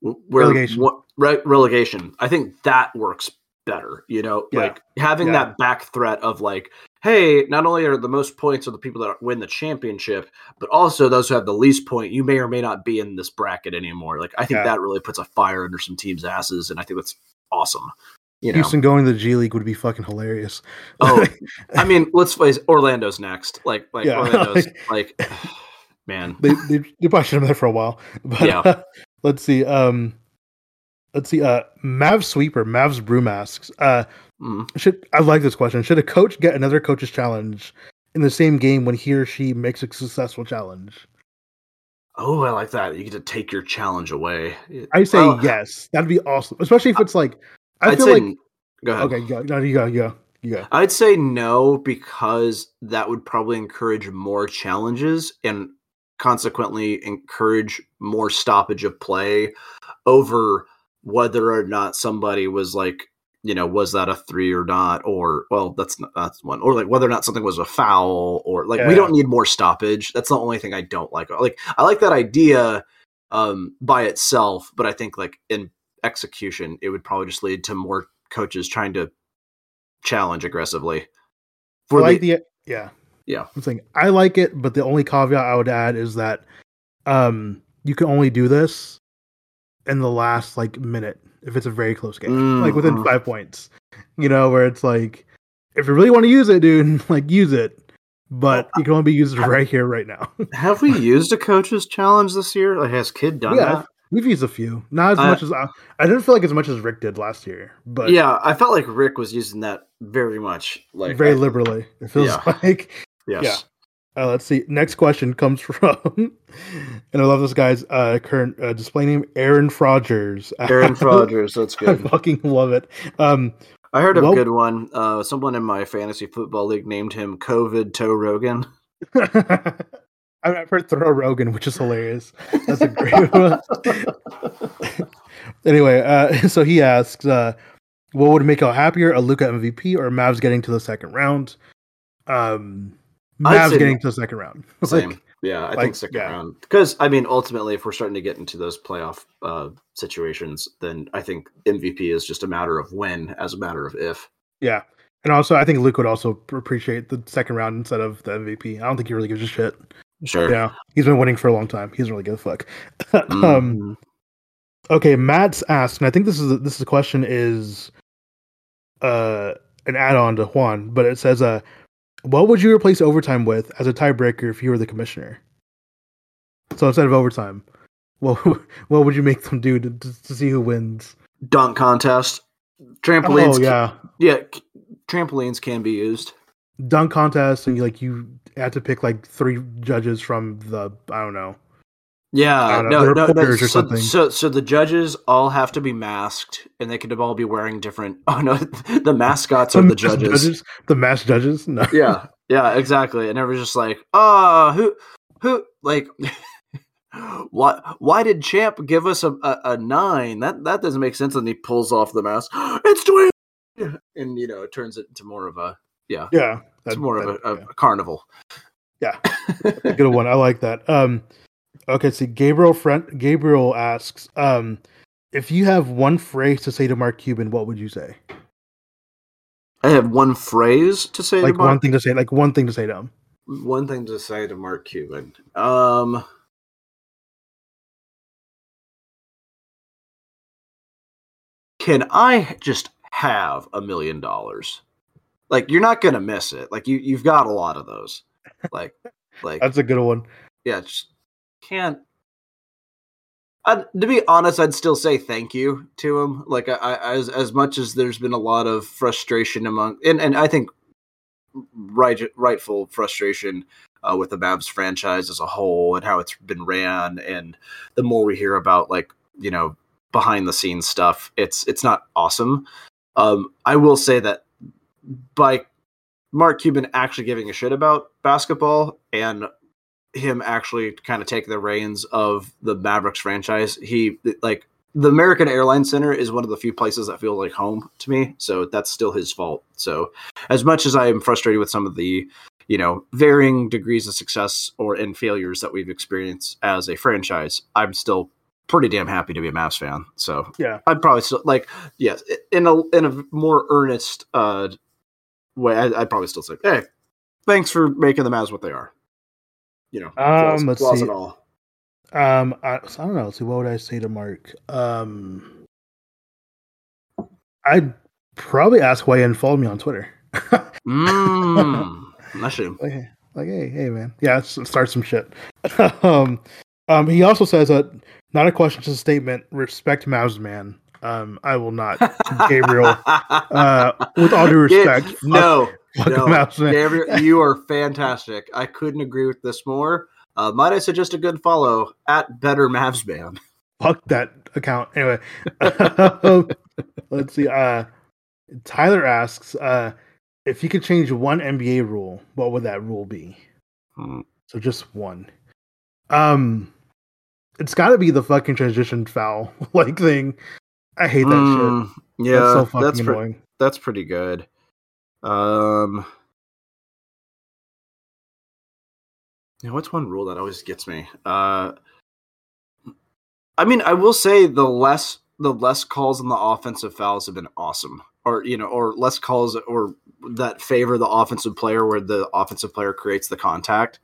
where Relegation. what- re- relegation. I think that works better. You know, Yeah. like having Yeah. that back threat of like. Hey, not only are the most points are the people that win the championship, but also those who have the least point, you may or may not be in this bracket anymore. Like I think Yeah. that really puts a fire under some teams' asses, and I think that's awesome. You know, Houston going to the G League would be fucking hilarious. Oh, I mean, let's face Orlando's next. Like, like Yeah. Orlando's like, man. they, they they probably should have been there for a while. But Yeah. uh, let's see. Um let's see. Uh Mav Sweeper, Mav's Brew Masks. Uh Mm. should I like this question. Should a coach get another coach's challenge in the same game when he or she makes a successful challenge? Oh, I like that. You get to take your challenge away. I say Oh, yes. That'd be awesome. Especially if it's like I I'd feel say like n- go ahead. okay, go, no, you go, you go, you go. I'd say no because that would probably encourage more challenges and consequently encourage more stoppage of play over whether or not somebody was like, you know, was that a three or not, or well, that's not, that's one, or like whether or not something was a foul, or like we don't need more stoppage. That's the only thing I don't like. Like I like that idea um, by itself, but I think like in execution, it would probably just lead to more coaches trying to challenge aggressively. I For like the, the yeah. Yeah. I'm saying I like it, but the only caveat I would add is that um you can only do this in the last like minute if it's a very close game. Like within Mhm. five points. You know, where it's like if you really want to use it, dude, like use it. But Well, you can only be used right here, right now. have we used a coach's challenge this year? Like, has Kidd done Yeah, that? We've used a few, not as I- much as I, I didn't feel like as much as Rick did last year, but yeah, I felt like Rick was using that very much, like very I- liberally. It feels Yeah. like. Yes. Uh, let's see. Next question comes from, and I love this guy's uh, current uh, display name, Aaron Frogers. Aaron Rodgers, that's I good. fucking love it. Um, I heard Well- a good one. Uh, someone in my fantasy football league named him COVID Toe Rogan. I- I've heard throw Rogan, which is hilarious. That's a great one. anyway, uh, so he asks, uh, what would make y'all happier, a Luka MVP or Mavs getting to the second round? Um, Mavs getting to the second round. Same. Like, yeah, I like, think second yeah. round. Because I mean, ultimately, if we're starting to get into those playoff uh, situations, then I think MVP is just a matter of when, as a matter of if. yeah. And also, I think Luke would also appreciate the second round instead of the MVP. I don't think he really gives a shit. Sure. Yeah. He's been winning for a long time. He's doesn't really good. a fuck. um, Mhm. Okay, Matt's asked, and I think this is this is a question is uh an add-on to Juan, but it says uh what would you replace overtime with as a tiebreaker if you were the commissioner? So instead of overtime, what what would you make them do to, to, to see who wins? dunk contest. Trampolines. Oh yeah, yeah. Trampolines can be used. Dunk contest, and you like you have to pick like three judges from the I don't know. Yeah, don't know, no, no, no. or So, something. so, so the judges all have to be masked, and they could all be wearing different. Oh no, the mascots are the masked judges. the match judges. No, yeah, yeah, exactly. And everyone's just like, oh, who, who, like, why, why did Champ give us a, a, a nine? That that doesn't make sense. And he pulls off the mask. it's Dwayne, and you know, it turns it into more of a, yeah, yeah, it's more that- of a, a yeah. carnival. Yeah. good one. I like that. Um, okay. See, Gabriel friend Gabriel asks, um, if you have one phrase to say to Mark Cuban, what would you say? I have one phrase to say Like to Mark. one thing to say, like one thing to say to him. one thing to say to Mark Cuban. Um Can I just have a million dollars? Like you're not gonna miss it. Like you you've got a lot of those. Like like That's a good one. yeah, just can't. i to be honest, I'd still say thank you to him. Like I, I, as as much as there's been a lot of frustration among, and and I think right rightful frustration uh, with the Mavs franchise as a whole and how it's been ran, and the more we hear about like you know behind the scenes stuff, it's it's not awesome. Um, I will say that by Mark Cuban actually giving a shit about basketball and him actually kind of take the reins of the Mavericks franchise. He like the American Airlines Center is one of the few places that feel like home to me. So that's still his fault. So as much as I am frustrated with some of the, you know, varying degrees of success or and failures that we've experienced as a franchise, I'm still pretty damn happy to be a Mavs fan. So Yeah. I'd probably still like yes in a in a more earnest uh way. I, I'd probably still say, hey, thanks for making the Mavs what they are. You know, Um, let's flaws see. and all. Um, I, I don't know. Let's see, what would I say to Mark? Um, I'd probably ask why he unfollowed me on Twitter. Mm, that's him. like, hey, like, hey, hey, man, yeah, start some shit. um, um, he also says that not a question, just a statement. Respect Mavs, man. Um, I will not, Gabriel. Uh, with all due respect, no, no. Gabriel, you are fantastic. I couldn't agree with this more. Uh, might I suggest a good follow at Better Mavs Man? fuck that account. Anyway, let's see. Uh, Tyler asks, uh, if you could change one NBA rule, what would that rule be? Hmm. So just one. Um, it's got to be the fucking transition foul like thing. I hate that Mm, shit. Yeah, that's so that's, pre- annoying. that's pretty good. Um, yeah, what's one rule that always gets me? Uh, I mean, I will say the less the less calls on the offensive fouls have been awesome, or you know, or less calls or that favor the offensive player where the offensive player creates the contact.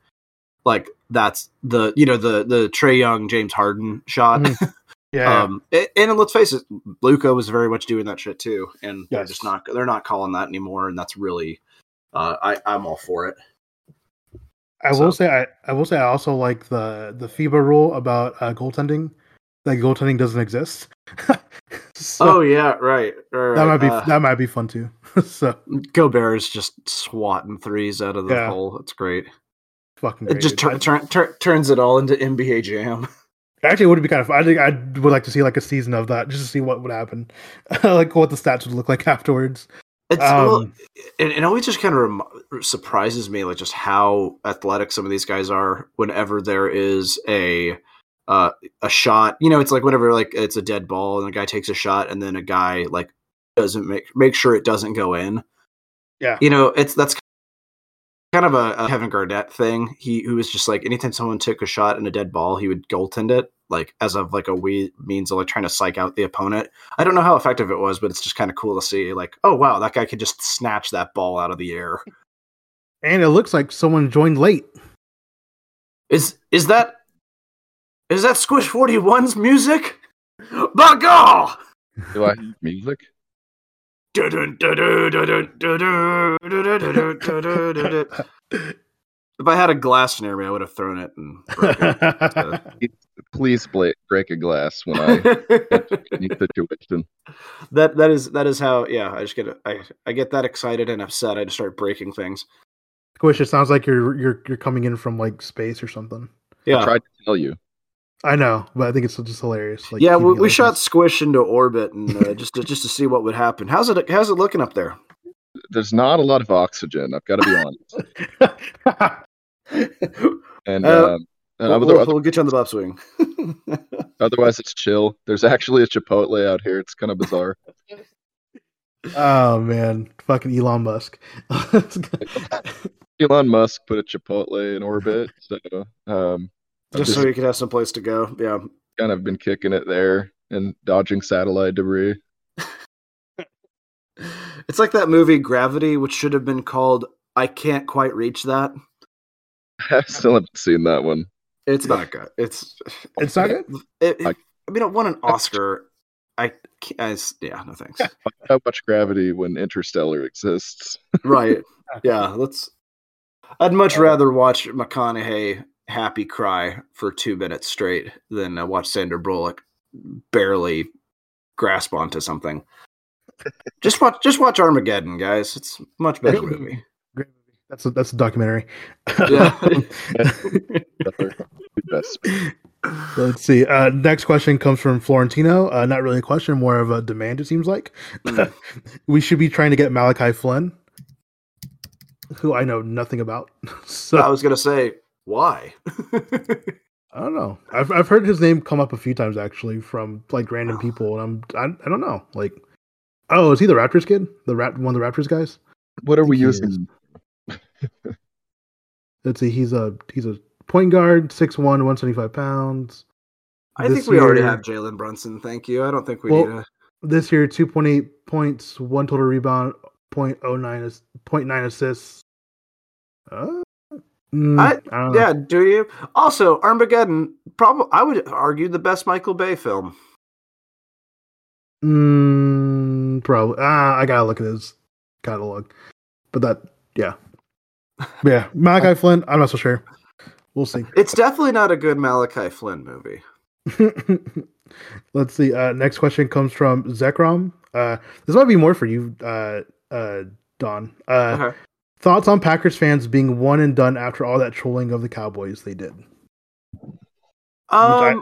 Like that's the you know the the Trae Young James Harden shot. Mhm. Yeah, Um, a- and, let's face it, Luka was very much doing that shit too, and they're just not they're not calling that anymore, and that's really, uh, I I'm all for it. I so- will say I, I will say I also like the the FIBA rule about uh, goaltending that goaltending doesn't exist. so oh yeah, right. right that might be uh, that might be fun too. so Gobert is just swatting threes out of the Yeah. hole. It's great. fucking It just tur- tur- tur- turns it all into NBA Jam. Actually, it would be kind of. I think I would like to see like a season of that just to see what would happen, like what the stats would look like afterwards. It's well, Um, it, it always just kind of rem- surprises me, like just how athletic some of these guys are. Whenever there is a uh, a shot, you know, it's like whenever like it's a dead ball and a guy takes a shot, and then a guy like doesn't make make sure it doesn't go in. Yeah. you know, it's that's kind of a, a Kevin Garnett thing. He who was just like anytime someone took a shot and a dead ball, he would goaltend it, like as of like a we means of like trying to psych out the opponent. I don't know how effective it was, but it's just kind of cool to see. Like, oh wow, that guy could just snatch that ball out of the air. And it looks like someone joined late. Is is that is that Squish 41's music? By God! Do I have music? If I had a glass near me, I would have thrown it and broke it. Please bla- break a glass when I any situation. that that is that is how yeah I just get I I get that excited and upset I just start breaking things Squish, it sounds like you're you're you're coming in from like space or something. Yeah, I yeah tried to tell you. I know, but I think it's just hilarious. Like, yeah we, we like shot this. Squish into orbit and uh, just to, just to see what would happen how's it how's it looking up there There's not a lot of oxygen. I've got to be honest. And Uh, um, and we'll, other- we'll, other- we'll get you on the buff swing otherwise, it's chill. There's actually a Chipotle out here. It's kind of bizarre. oh man, fucking Elon Musk. Elon Musk put a Chipotle in orbit, so um, just just so you could have some place to go yeah kind of been kicking it there and dodging satellite debris. it's like that movie Gravity which should have been called I can't quite reach that I still haven't seen that one. It's not good. It's it's not good. it, it- I- I mean it won an Oscar. I, ca- I s- yeah no thanks. How much gravity when Interstellar exists? right. Yeah let's i'd much rather watch mcconaughey happy cry for two minutes straight than uh, watch sandra bullock barely grasp onto something. Just watch just watch armageddon guys. It's a much better Great movie Great movie. That's a that's a documentary. yeah Best. Let's see. Uh, next question comes from Florentino. Uh, not really a question, more of a demand. It seems like Mm. we should be trying to get Malachi Flynn, who I know nothing about. So i was gonna say why I don't know. I've I've heard his name come up a few times actually from like random people, and I'm I, I don't know. Like, oh, is he the Raptors kid? The rat one of the Raptors guys? What are we He using? Let's see. He's a he's a point guard, 6'1", 175 pounds. i This think we already have jalen brunson thank you i don't think we Well, need a This year, two point eight points, one total rebound, 0.09 0.9 assists. Uh, mm, I- I don't know. yeah do you also armageddon probably i would argue the best michael bay film Mm, probably. Ah, I gotta look at his catalog. But that, yeah, yeah. Malachi Flynn. I'm not so sure. We'll see. It's definitely not a good Malachi Flynn movie. Let's see. Uh, next question comes from Zekrom. Uh, this might be more for you, uh, uh, Don. Uh, Okay. Thoughts on Packers fans being one and done after all that trolling of the Cowboys they did? Um, I,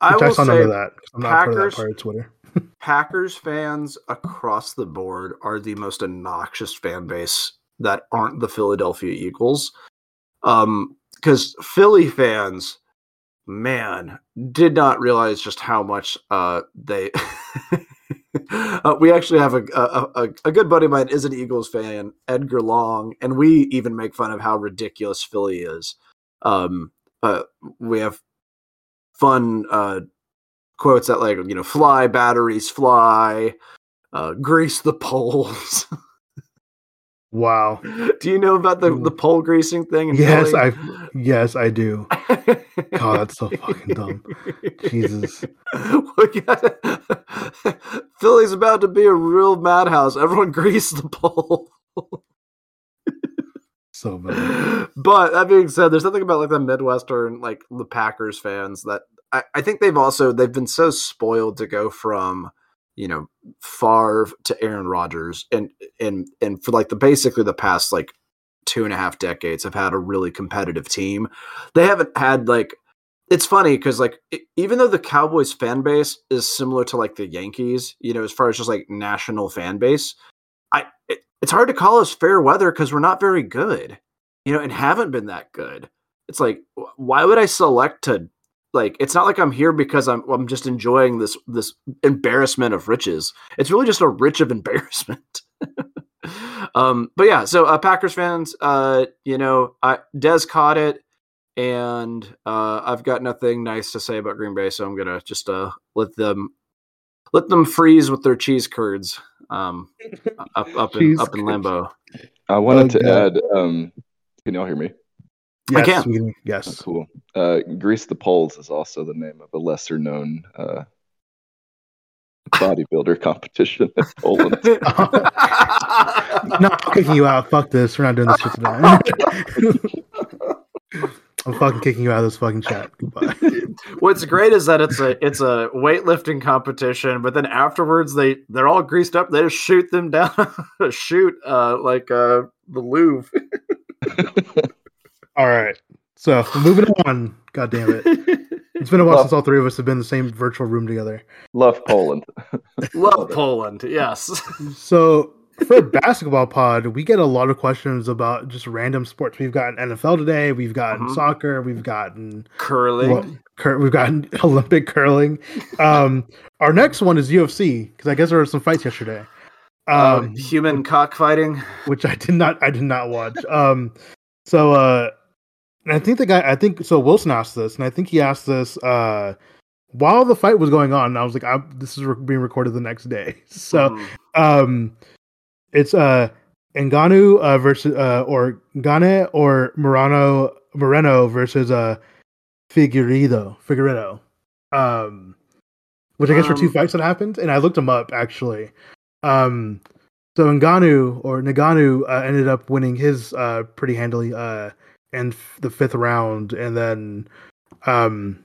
I, will saw say that. I'm not part of that Packers- part of Twitter. Packers fans across the board are the most obnoxious fan base that aren't the Philadelphia Eagles. Um, because Philly fans, man, did not realize just how much uh they. uh, we actually have a, a a good buddy of mine is an Eagles fan, Edgar Long, and we even make fun of how ridiculous Philly is. Um, uh, we have fun uh quotes that like you know fly batteries fly uh grease the poles Wow. do you know about the the pole greasing thing Yes, Philly? I yes I do. God, that's so fucking dumb. Jesus. Philly's about to be a real madhouse. Everyone grease the pole. So bad. but that being said, there's something about like the Midwestern, like the Packers fans that I, I think they've also they've been so spoiled to go from you know Favre to Aaron Rodgers, and and and for like the basically the past like two and a half decades have had a really competitive team. They haven't had like it's funny because like e- even though the Cowboys fan base is similar to like the Yankees, you know, as far as just like national fan base, I it, it's hard to call us fair weather because we're not very good, you know, and haven't been that good. It's like why would I select to like? It's not like I'm here because I'm I'm just enjoying this this embarrassment of riches. It's really just a rich of embarrassment. um, but yeah, so uh, Packers fans, uh, you know, I Des caught it and uh, I've got nothing nice to say about Green Bay, so I'm gonna just uh, let them let them freeze with their cheese curds um, up up in Cheese up in Lambeau. I wanted Oh, to God. add. Um, can y'all hear me? I Yes, can. we- Oh, yes. cool. Uh, Grease the Poles is also the name of a lesser known uh, bodybuilder competition in Poland. No, I'm kicking you out. Fuck this. We're not doing this shit today. I'm fucking kicking you out of this fucking chat. Goodbye. What's great is that it's a it's a weightlifting competition, but then afterwards they they're all greased up. They just shoot them down, shoot uh, like uh, the Louvre. All right. So moving on. God damn it. It's been a while Well- since all three of us have been in the same virtual room together. Love Poland. Love Poland, yes. So for basketball pod, we get a lot of questions about just random sports. We've gotten NFL today. We've gotten Mhm. soccer. We've gotten Curling. well, cur- we've gotten Olympic curling. Um, our next one is UFC because I guess there were some fights yesterday. um, Um, human cockfighting. which I did not I did not watch. Um so uh and I think the guy I think so Wilson asked this and I think he asked this uh while the fight was going on and I was like I, this is re- being recorded the next day. So Mhm. um it's uh Ngannou uh versus uh or Gane or Morano Moreno versus uh Figueiredo Figueiredo. Um which I guess were two Um, fights that happened and I looked them up actually. Um so Ngannou or Naganu uh, ended up winning his uh pretty handily uh in f- the fifth round and then um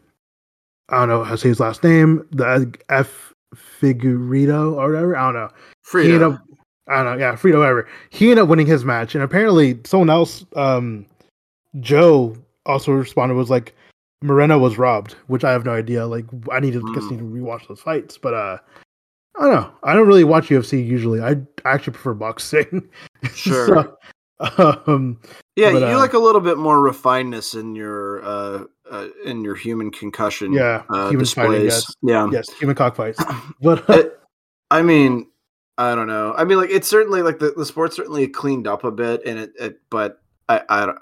I don't know how to say his last name, the F Figueiredo or whatever. I don't know Frito. up I don't know, yeah, Frito, whatever. He ended up winning his match, and apparently someone else, um, Joe, also responded was like Moreno was robbed, which I have no idea. Like I need to guess Mm. need to rewatch those fights, but uh, I don't know. I don't really watch UFC usually. I actually prefer boxing. Sure. So, um, yeah, but, you uh, like a little bit more refinedness in your uh, uh in your human concussion. yeah, uh, human displays. fighting. Yes, Yeah. yes, human cockfights. But uh, It- I mean, I don't know. I mean, like it's certainly like the, the sport certainly cleaned up a bit, and it, it but I, I don't.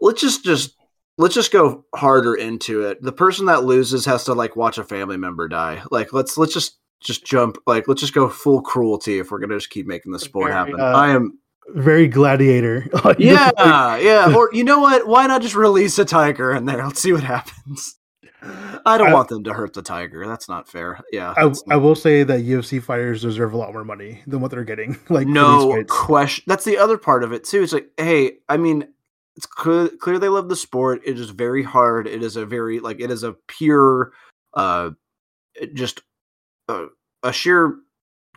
Let's just just let's just go harder into it. The person that loses has to like watch a family member die. Like let's let's just just jump. Like let's just go full cruelty if we're gonna just keep making the sport happen. uh, I am. Very gladiator. Like, this is Yeah, yeah. Or you know what? Why not just release a tiger in there? Let's see what happens. I don't I- want them to hurt the tiger. That's not fair. Yeah. I, I will say that UFC fighters deserve a lot more money than what they're getting. Like no question. That's the other part of it too. It's like, hey, I mean, it's clear, clear they love the sport. It is very hard. It is a very like it is a pure, uh, just uh, a sheer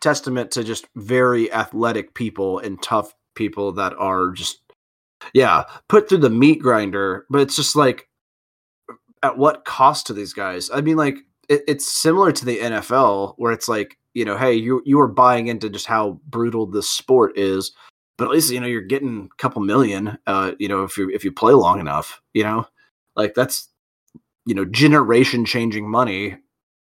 testament to just very athletic people and tough people that are just yeah put through the meat grinder. But it's just like, at what cost to these guys? I mean, like it, it's similar to the NFL where it's like you know, hey, you you are buying into just how brutal this sport is, but at least you know you're getting a couple million. Uh, you know, if you if you play long enough, you know, like that's you know generation changing money.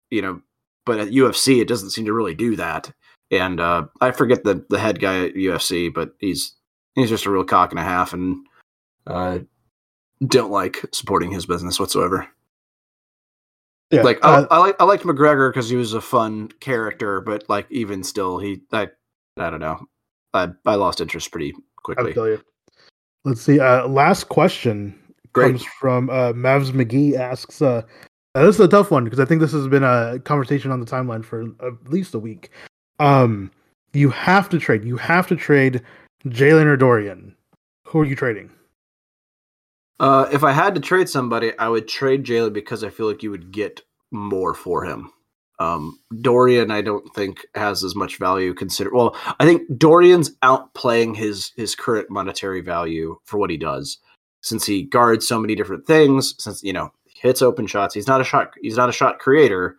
You know, but at UFC it doesn't seem to really do that. And uh, I forget the the head guy at UFC, but he's he's just a real cock and a half, and uh, don't like supporting his business whatsoever. Yeah, Like uh, I, I like I liked McGregor because he was a fun character, but like even still, he I I don't know. I I lost interest pretty I quickly. feel you. Let's see. Uh, last question Great. comes from uh, Mavs McGee. Asks, uh, uh, "This is a tough one because I think this has been a conversation on the timeline for at least a week. Um, you have to trade. You have to trade Jalen or Dorian. Who are you trading? Uh, if I had to trade somebody, I would trade Jalen because I feel like you would get more for him. Um, Dorian, I don't think has as much value. Consider well, I think Dorian's outplaying his his current monetary value for what he does, since he guards so many different things. Since you know he hits open shots, he's not a shot he's not a shot creator.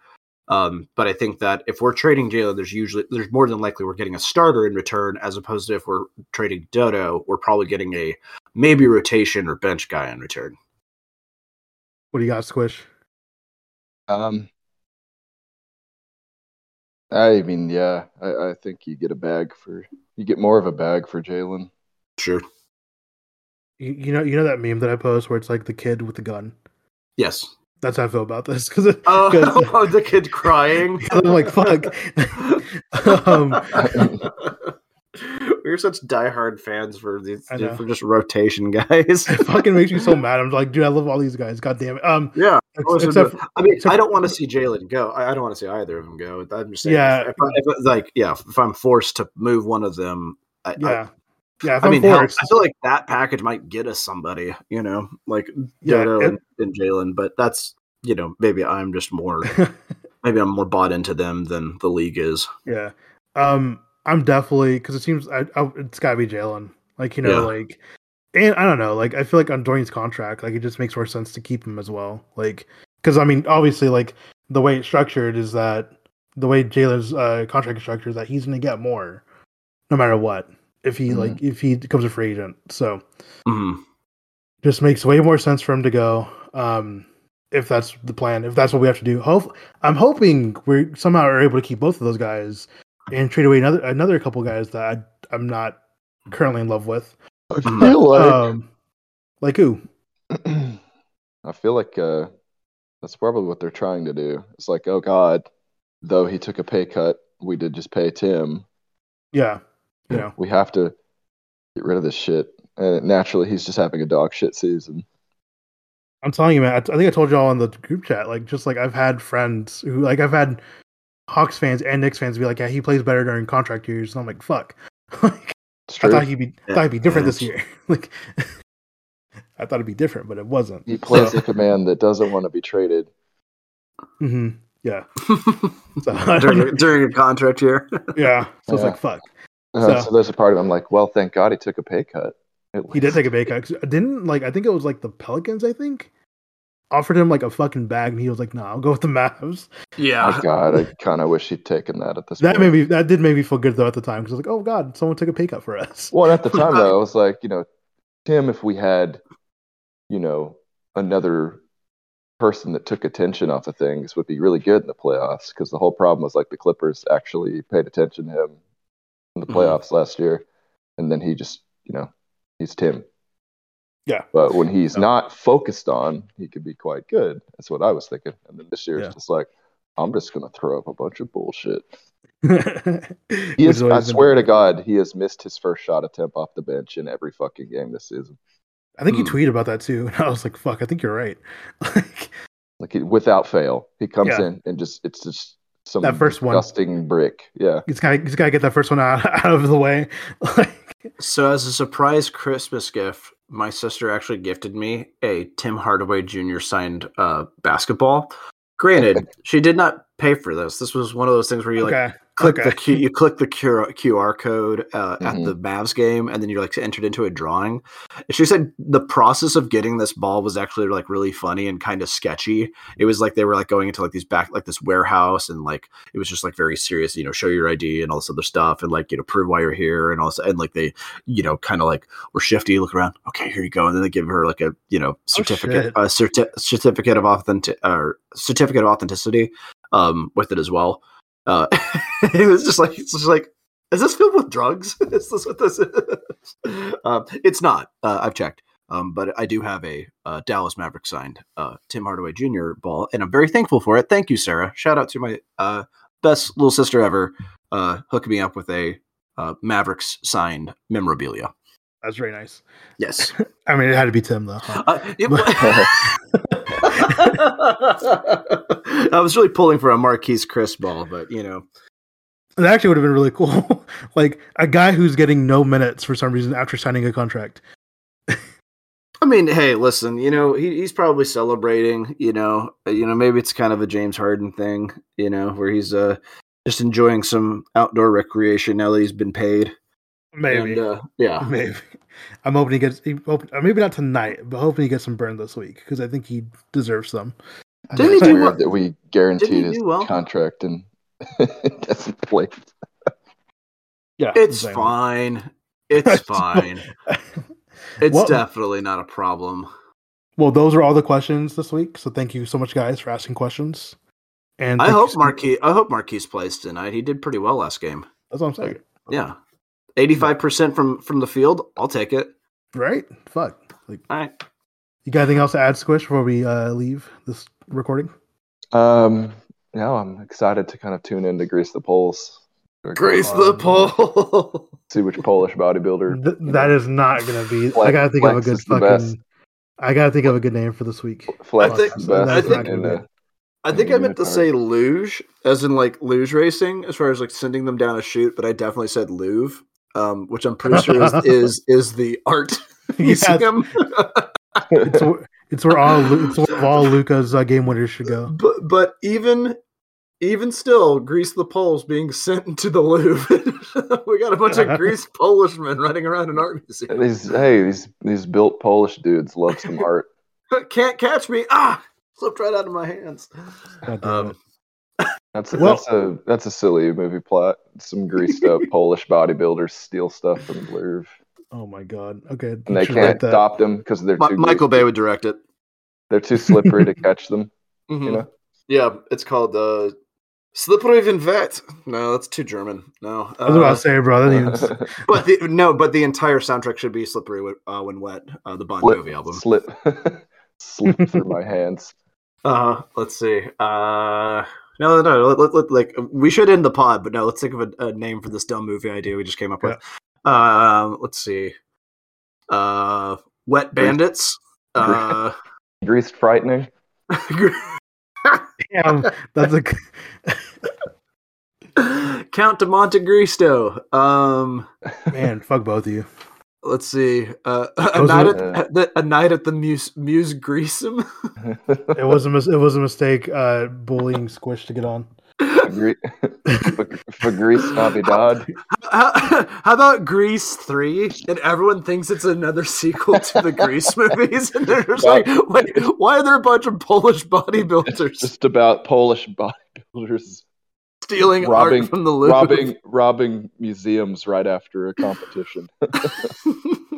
Um, but I think that if we're trading Jalen, there's usually there's more than likely we're getting a starter in return, as opposed to if we're trading Dodo, we're probably getting a maybe rotation or bench guy in return. What do you got, Squish? Um, I mean, yeah, I, I think you get a bag for you get more of a bag for Jalen. Sure. You, you know, you know that meme that I post where it's like the kid with the gun. Yes. That's how I feel about this because Oh, the kid crying. I'm like, fuck. um, We're such diehard fans for these for just rotation guys. it fucking makes me so mad. I'm like, dude, I love all these guys. God damn it. Um, yeah, ex- except but- I mean, except- I don't want to see Jalen go. I, I don't want to see either of them go. I'm just saying. Yeah. if, I, if, like, yeah, if I'm forced to move one of them, I, I- yeah, yeah. I, mean, hell, I feel like that package might get us somebody, you know, like Yeah, Dodo and- and, Jalen. But that's, you know, maybe I'm just more, maybe I'm more bought into them than the league is. yeah. Um, I'm definitely because it seems I, I, it's gotta be Jalen. Like you know, Yeah. like, and I don't know. Like I feel like on Dorian's contract, like it just makes more sense to keep him as well. Like because I mean, obviously, like the way it's structured is that the way Jalen's uh, contract is structured is that he's gonna get more, no matter what. If he Mhm. like if he becomes a free agent, so Mhm. just makes way more sense for him to go. Um, if that's the plan, if that's what we have to do. Hope I'm hoping we somehow are able to keep both of those guys and trade away another another couple guys that I, I'm not currently in love with. I Mhm. feel like Um, like who? I feel like uh, that's probably what they're trying to do. It's like, oh God, though he took a pay cut, we did just pay Tim. Yeah, you know, We have to get rid of this shit. And naturally, he's just having a dog shit season. I'm telling you, man. I, I think I told y'all in the group chat. Like, just like I've had friends who, like, I've had Hawks fans and Knicks fans be like, "Yeah, he plays better during contract years." And I'm like, "Fuck." like, It's I thought he'd be, I thought he'd be different this year. like, I thought it'd be different, but it wasn't. He plays So- like a man that doesn't want to be traded. hmm Yeah. So, during, during a contract year. yeah. So it's like, fuck. Uh, So- so there's a part of him like, well, thank God he took a pay cut. He did take a pay cut. Didn't like I think it was like the Pelicans. I think offered him like a fucking bag, and he was like, "No, I'll go with the Mavs." yeah. My God, I kind of wish he'd taken that at this That point. made me that did make me feel good though at the time because I was like, "Oh God, someone took a pay cut for us." Well, at the time though, I was like, you know, Tim, if we had, you know, another person that took attention off of things would be really good in the playoffs because the whole problem was like the Clippers actually paid attention to him in the Mhm. playoffs last year, and then he just, you know, he's Tim. Yeah. But when he's Yeah. not focused on, he could be quite good. That's what I was thinking. And then this year Yeah. it's just like, I'm just gonna throw up a bunch of bullshit. He He is, I swear to God, he has missed his first shot attempt off the bench in every fucking game this season. I think you Hmm. tweeted about that too, and I was like, "Fuck, I think you're right." like, Like he- without fail, he comes Yeah. in and just it's just some That first one. disgusting brick. Yeah, he's got he's got to get that first one out, out of the way. So, as a surprise Christmas gift, my sister actually gifted me a Tim Hardaway Jr. signed uh, basketball. Granted, she did not pay for this. This was one of those things where you like okay, click okay. the Q, you click the QR, QR code uh, at Mhm. the Mavs game, and then you're like entered into a drawing. And she said the process of getting this ball was actually like really funny and kind of sketchy. It was like they were like going into like these back like this warehouse, and like it was just like very serious. You know, show your ID and all this other stuff, and like you know prove why you're here, and also and like they you know kind of like were shifty. Look around. Okay, here you go, and then they give her like a you know certificate shit. a certi- certificate of authentic or certificate of authenticity um with it as well. Uh, it was just like it's just like, is this filled with drugs? is this what this is? um, it's not. Uh, I've checked. Um, but I do have a uh, Dallas Maverick signed uh, Tim Hardaway Jr. ball, and I'm very thankful for it. Thank you, Sarah. Shout out to my uh, best little sister ever, uh, hooking me up with a uh, Mavericks signed memorabilia. That's very nice. Yes. I mean, it had to be Tim though. huh? Uh, it I was really pulling for a Marquese Chriss ball, but you know, It actually would have been really cool. like a guy who's getting no minutes for some reason after signing a contract. I mean, hey, listen, you know, he, he's probably celebrating, you know, you know, maybe it's kind of a James Harden thing, you know, where he's uh just enjoying some outdoor recreation now that he's been paid. Maybe. And, uh, yeah. Maybe. I'm hoping he gets. He, hope, uh, maybe not tonight, but hoping he gets some burn this week because I think he deserves some. I Didn't think he do weird well- that we guaranteed his well? contract and doesn't play? Yeah, It's same. fine. It's fine. It's Well- definitely not a problem. Well, those are all the questions this week. So thank you so much, guys, for asking questions. And I hope so- Marquese. I hope Marquese plays tonight. He did pretty well last game. That's what I'm saying. Yeah, eighty-five percent from from the field. I'll take it. Right? Fuck. Like, All right. you got anything else to add, Squish, before we uh, leave this recording? Um, no, I'm excited to kind of tune in to Grease the Poles. Grease the pole. See which Polish bodybuilder. Th- that is not going to be. I gotta think of a good is best. fucking. I gotta think of a good name for this week. Flex I think- is I think- in the- I think I meant to say luge, as in like luge racing, as far as like sending them down a chute, but I definitely said Louvre, um, which I'm pretty sure is, is is the art Yes. museum. It's, where- it's where all it's where all Luka's uh, game winners should go. but but even even still, Grease the Poles being sent to the Louvre. we got a bunch of Greece Polishmen running around an art museum. These hey, these these built Polish dudes love some art. Can't catch me! Ah, slipped right out of my hands. God damn Um, it. That's Well- that's a that's a silly movie plot. Some greased up Polish bodybuilders steal stuff from the Louvre, Oh my god. Okay. and they can't that. stop them because they're Mi- too Michael greasy. Bay would direct it. They're too slippery to catch them. Mhm. You know, Yeah, it's called uh, Slippery Van Vet. No, that's too German. No, I was about uh, to say, bro. That means but the, no, but the entire soundtrack should be "Slippery When, uh, when Wet," uh, the Bond slip, movie album. slip, slip through my hands. Uh, let's see. Uh, no, no, let, let- like we should end the pod, but no, let's think of a, a name for this dumb movie idea we just came up with. Um, let's see. Uh, Wet Bandits. Uh, Greased frightening. damn. That's a Count de Monte Cristo. Um, man. Fuck both of you. Let's see. Uh, a night are- at the, a night at the Muse Muse Greasem. It was a mis- it was a mistake. Uh, bullying Squish to get on. Gre- for, for Grease Navidad. How, how about Grease three? And everyone thinks it's another sequel to the Grease movies, and they're just like, "Wait, why are there a bunch of Polish bodybuilders Just about Polish bodybuilders stealing robbing- art from the Louvre?" robbing robbing museums right after a competition.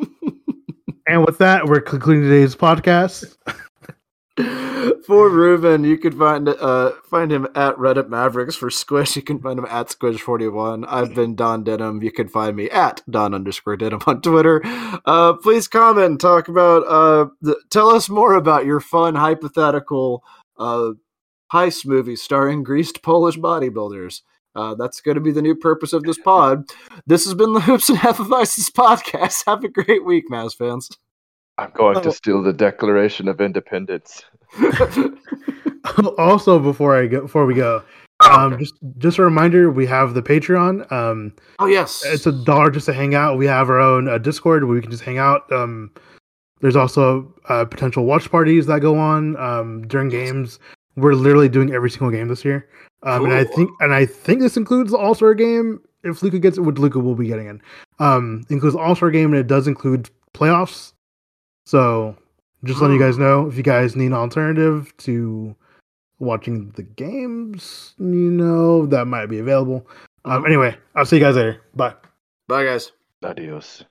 And with that, we're concluding today's podcast. For Ruben, you can find uh find him at Reddit Mavericks. For Squish, you can find him at Squish41. I've been Don Denham. You can find me at Don underscore Denham on Twitter. Uh please comment and talk about uh the, tell us more about your fun hypothetical uh heist movie starring greased Polish bodybuilders. Uh, that's going to be the new purpose of this pod. This has been the Hoops and Half of Isis podcast. Have a great week, Mavs fans. I'm going Oh. to steal the Declaration of Independence. also, before I go, before we go, um, just just a reminder, we have the Patreon. Um, oh yes, it's a dollar just to hang out. We have our own uh, Discord where we can just hang out. Um, there's also uh, potential watch parties that go on um, during games. We're literally doing every single game this year, um, and I think and I think this includes the All Star game. If Luka gets it, which Luka will be getting in, um, includes All Star game and it does include playoffs. So just letting you guys know if you guys need an alternative to watching the games, you know that might be available. Um, anyway, I'll see you guys later. Bye. bye guys. Adios.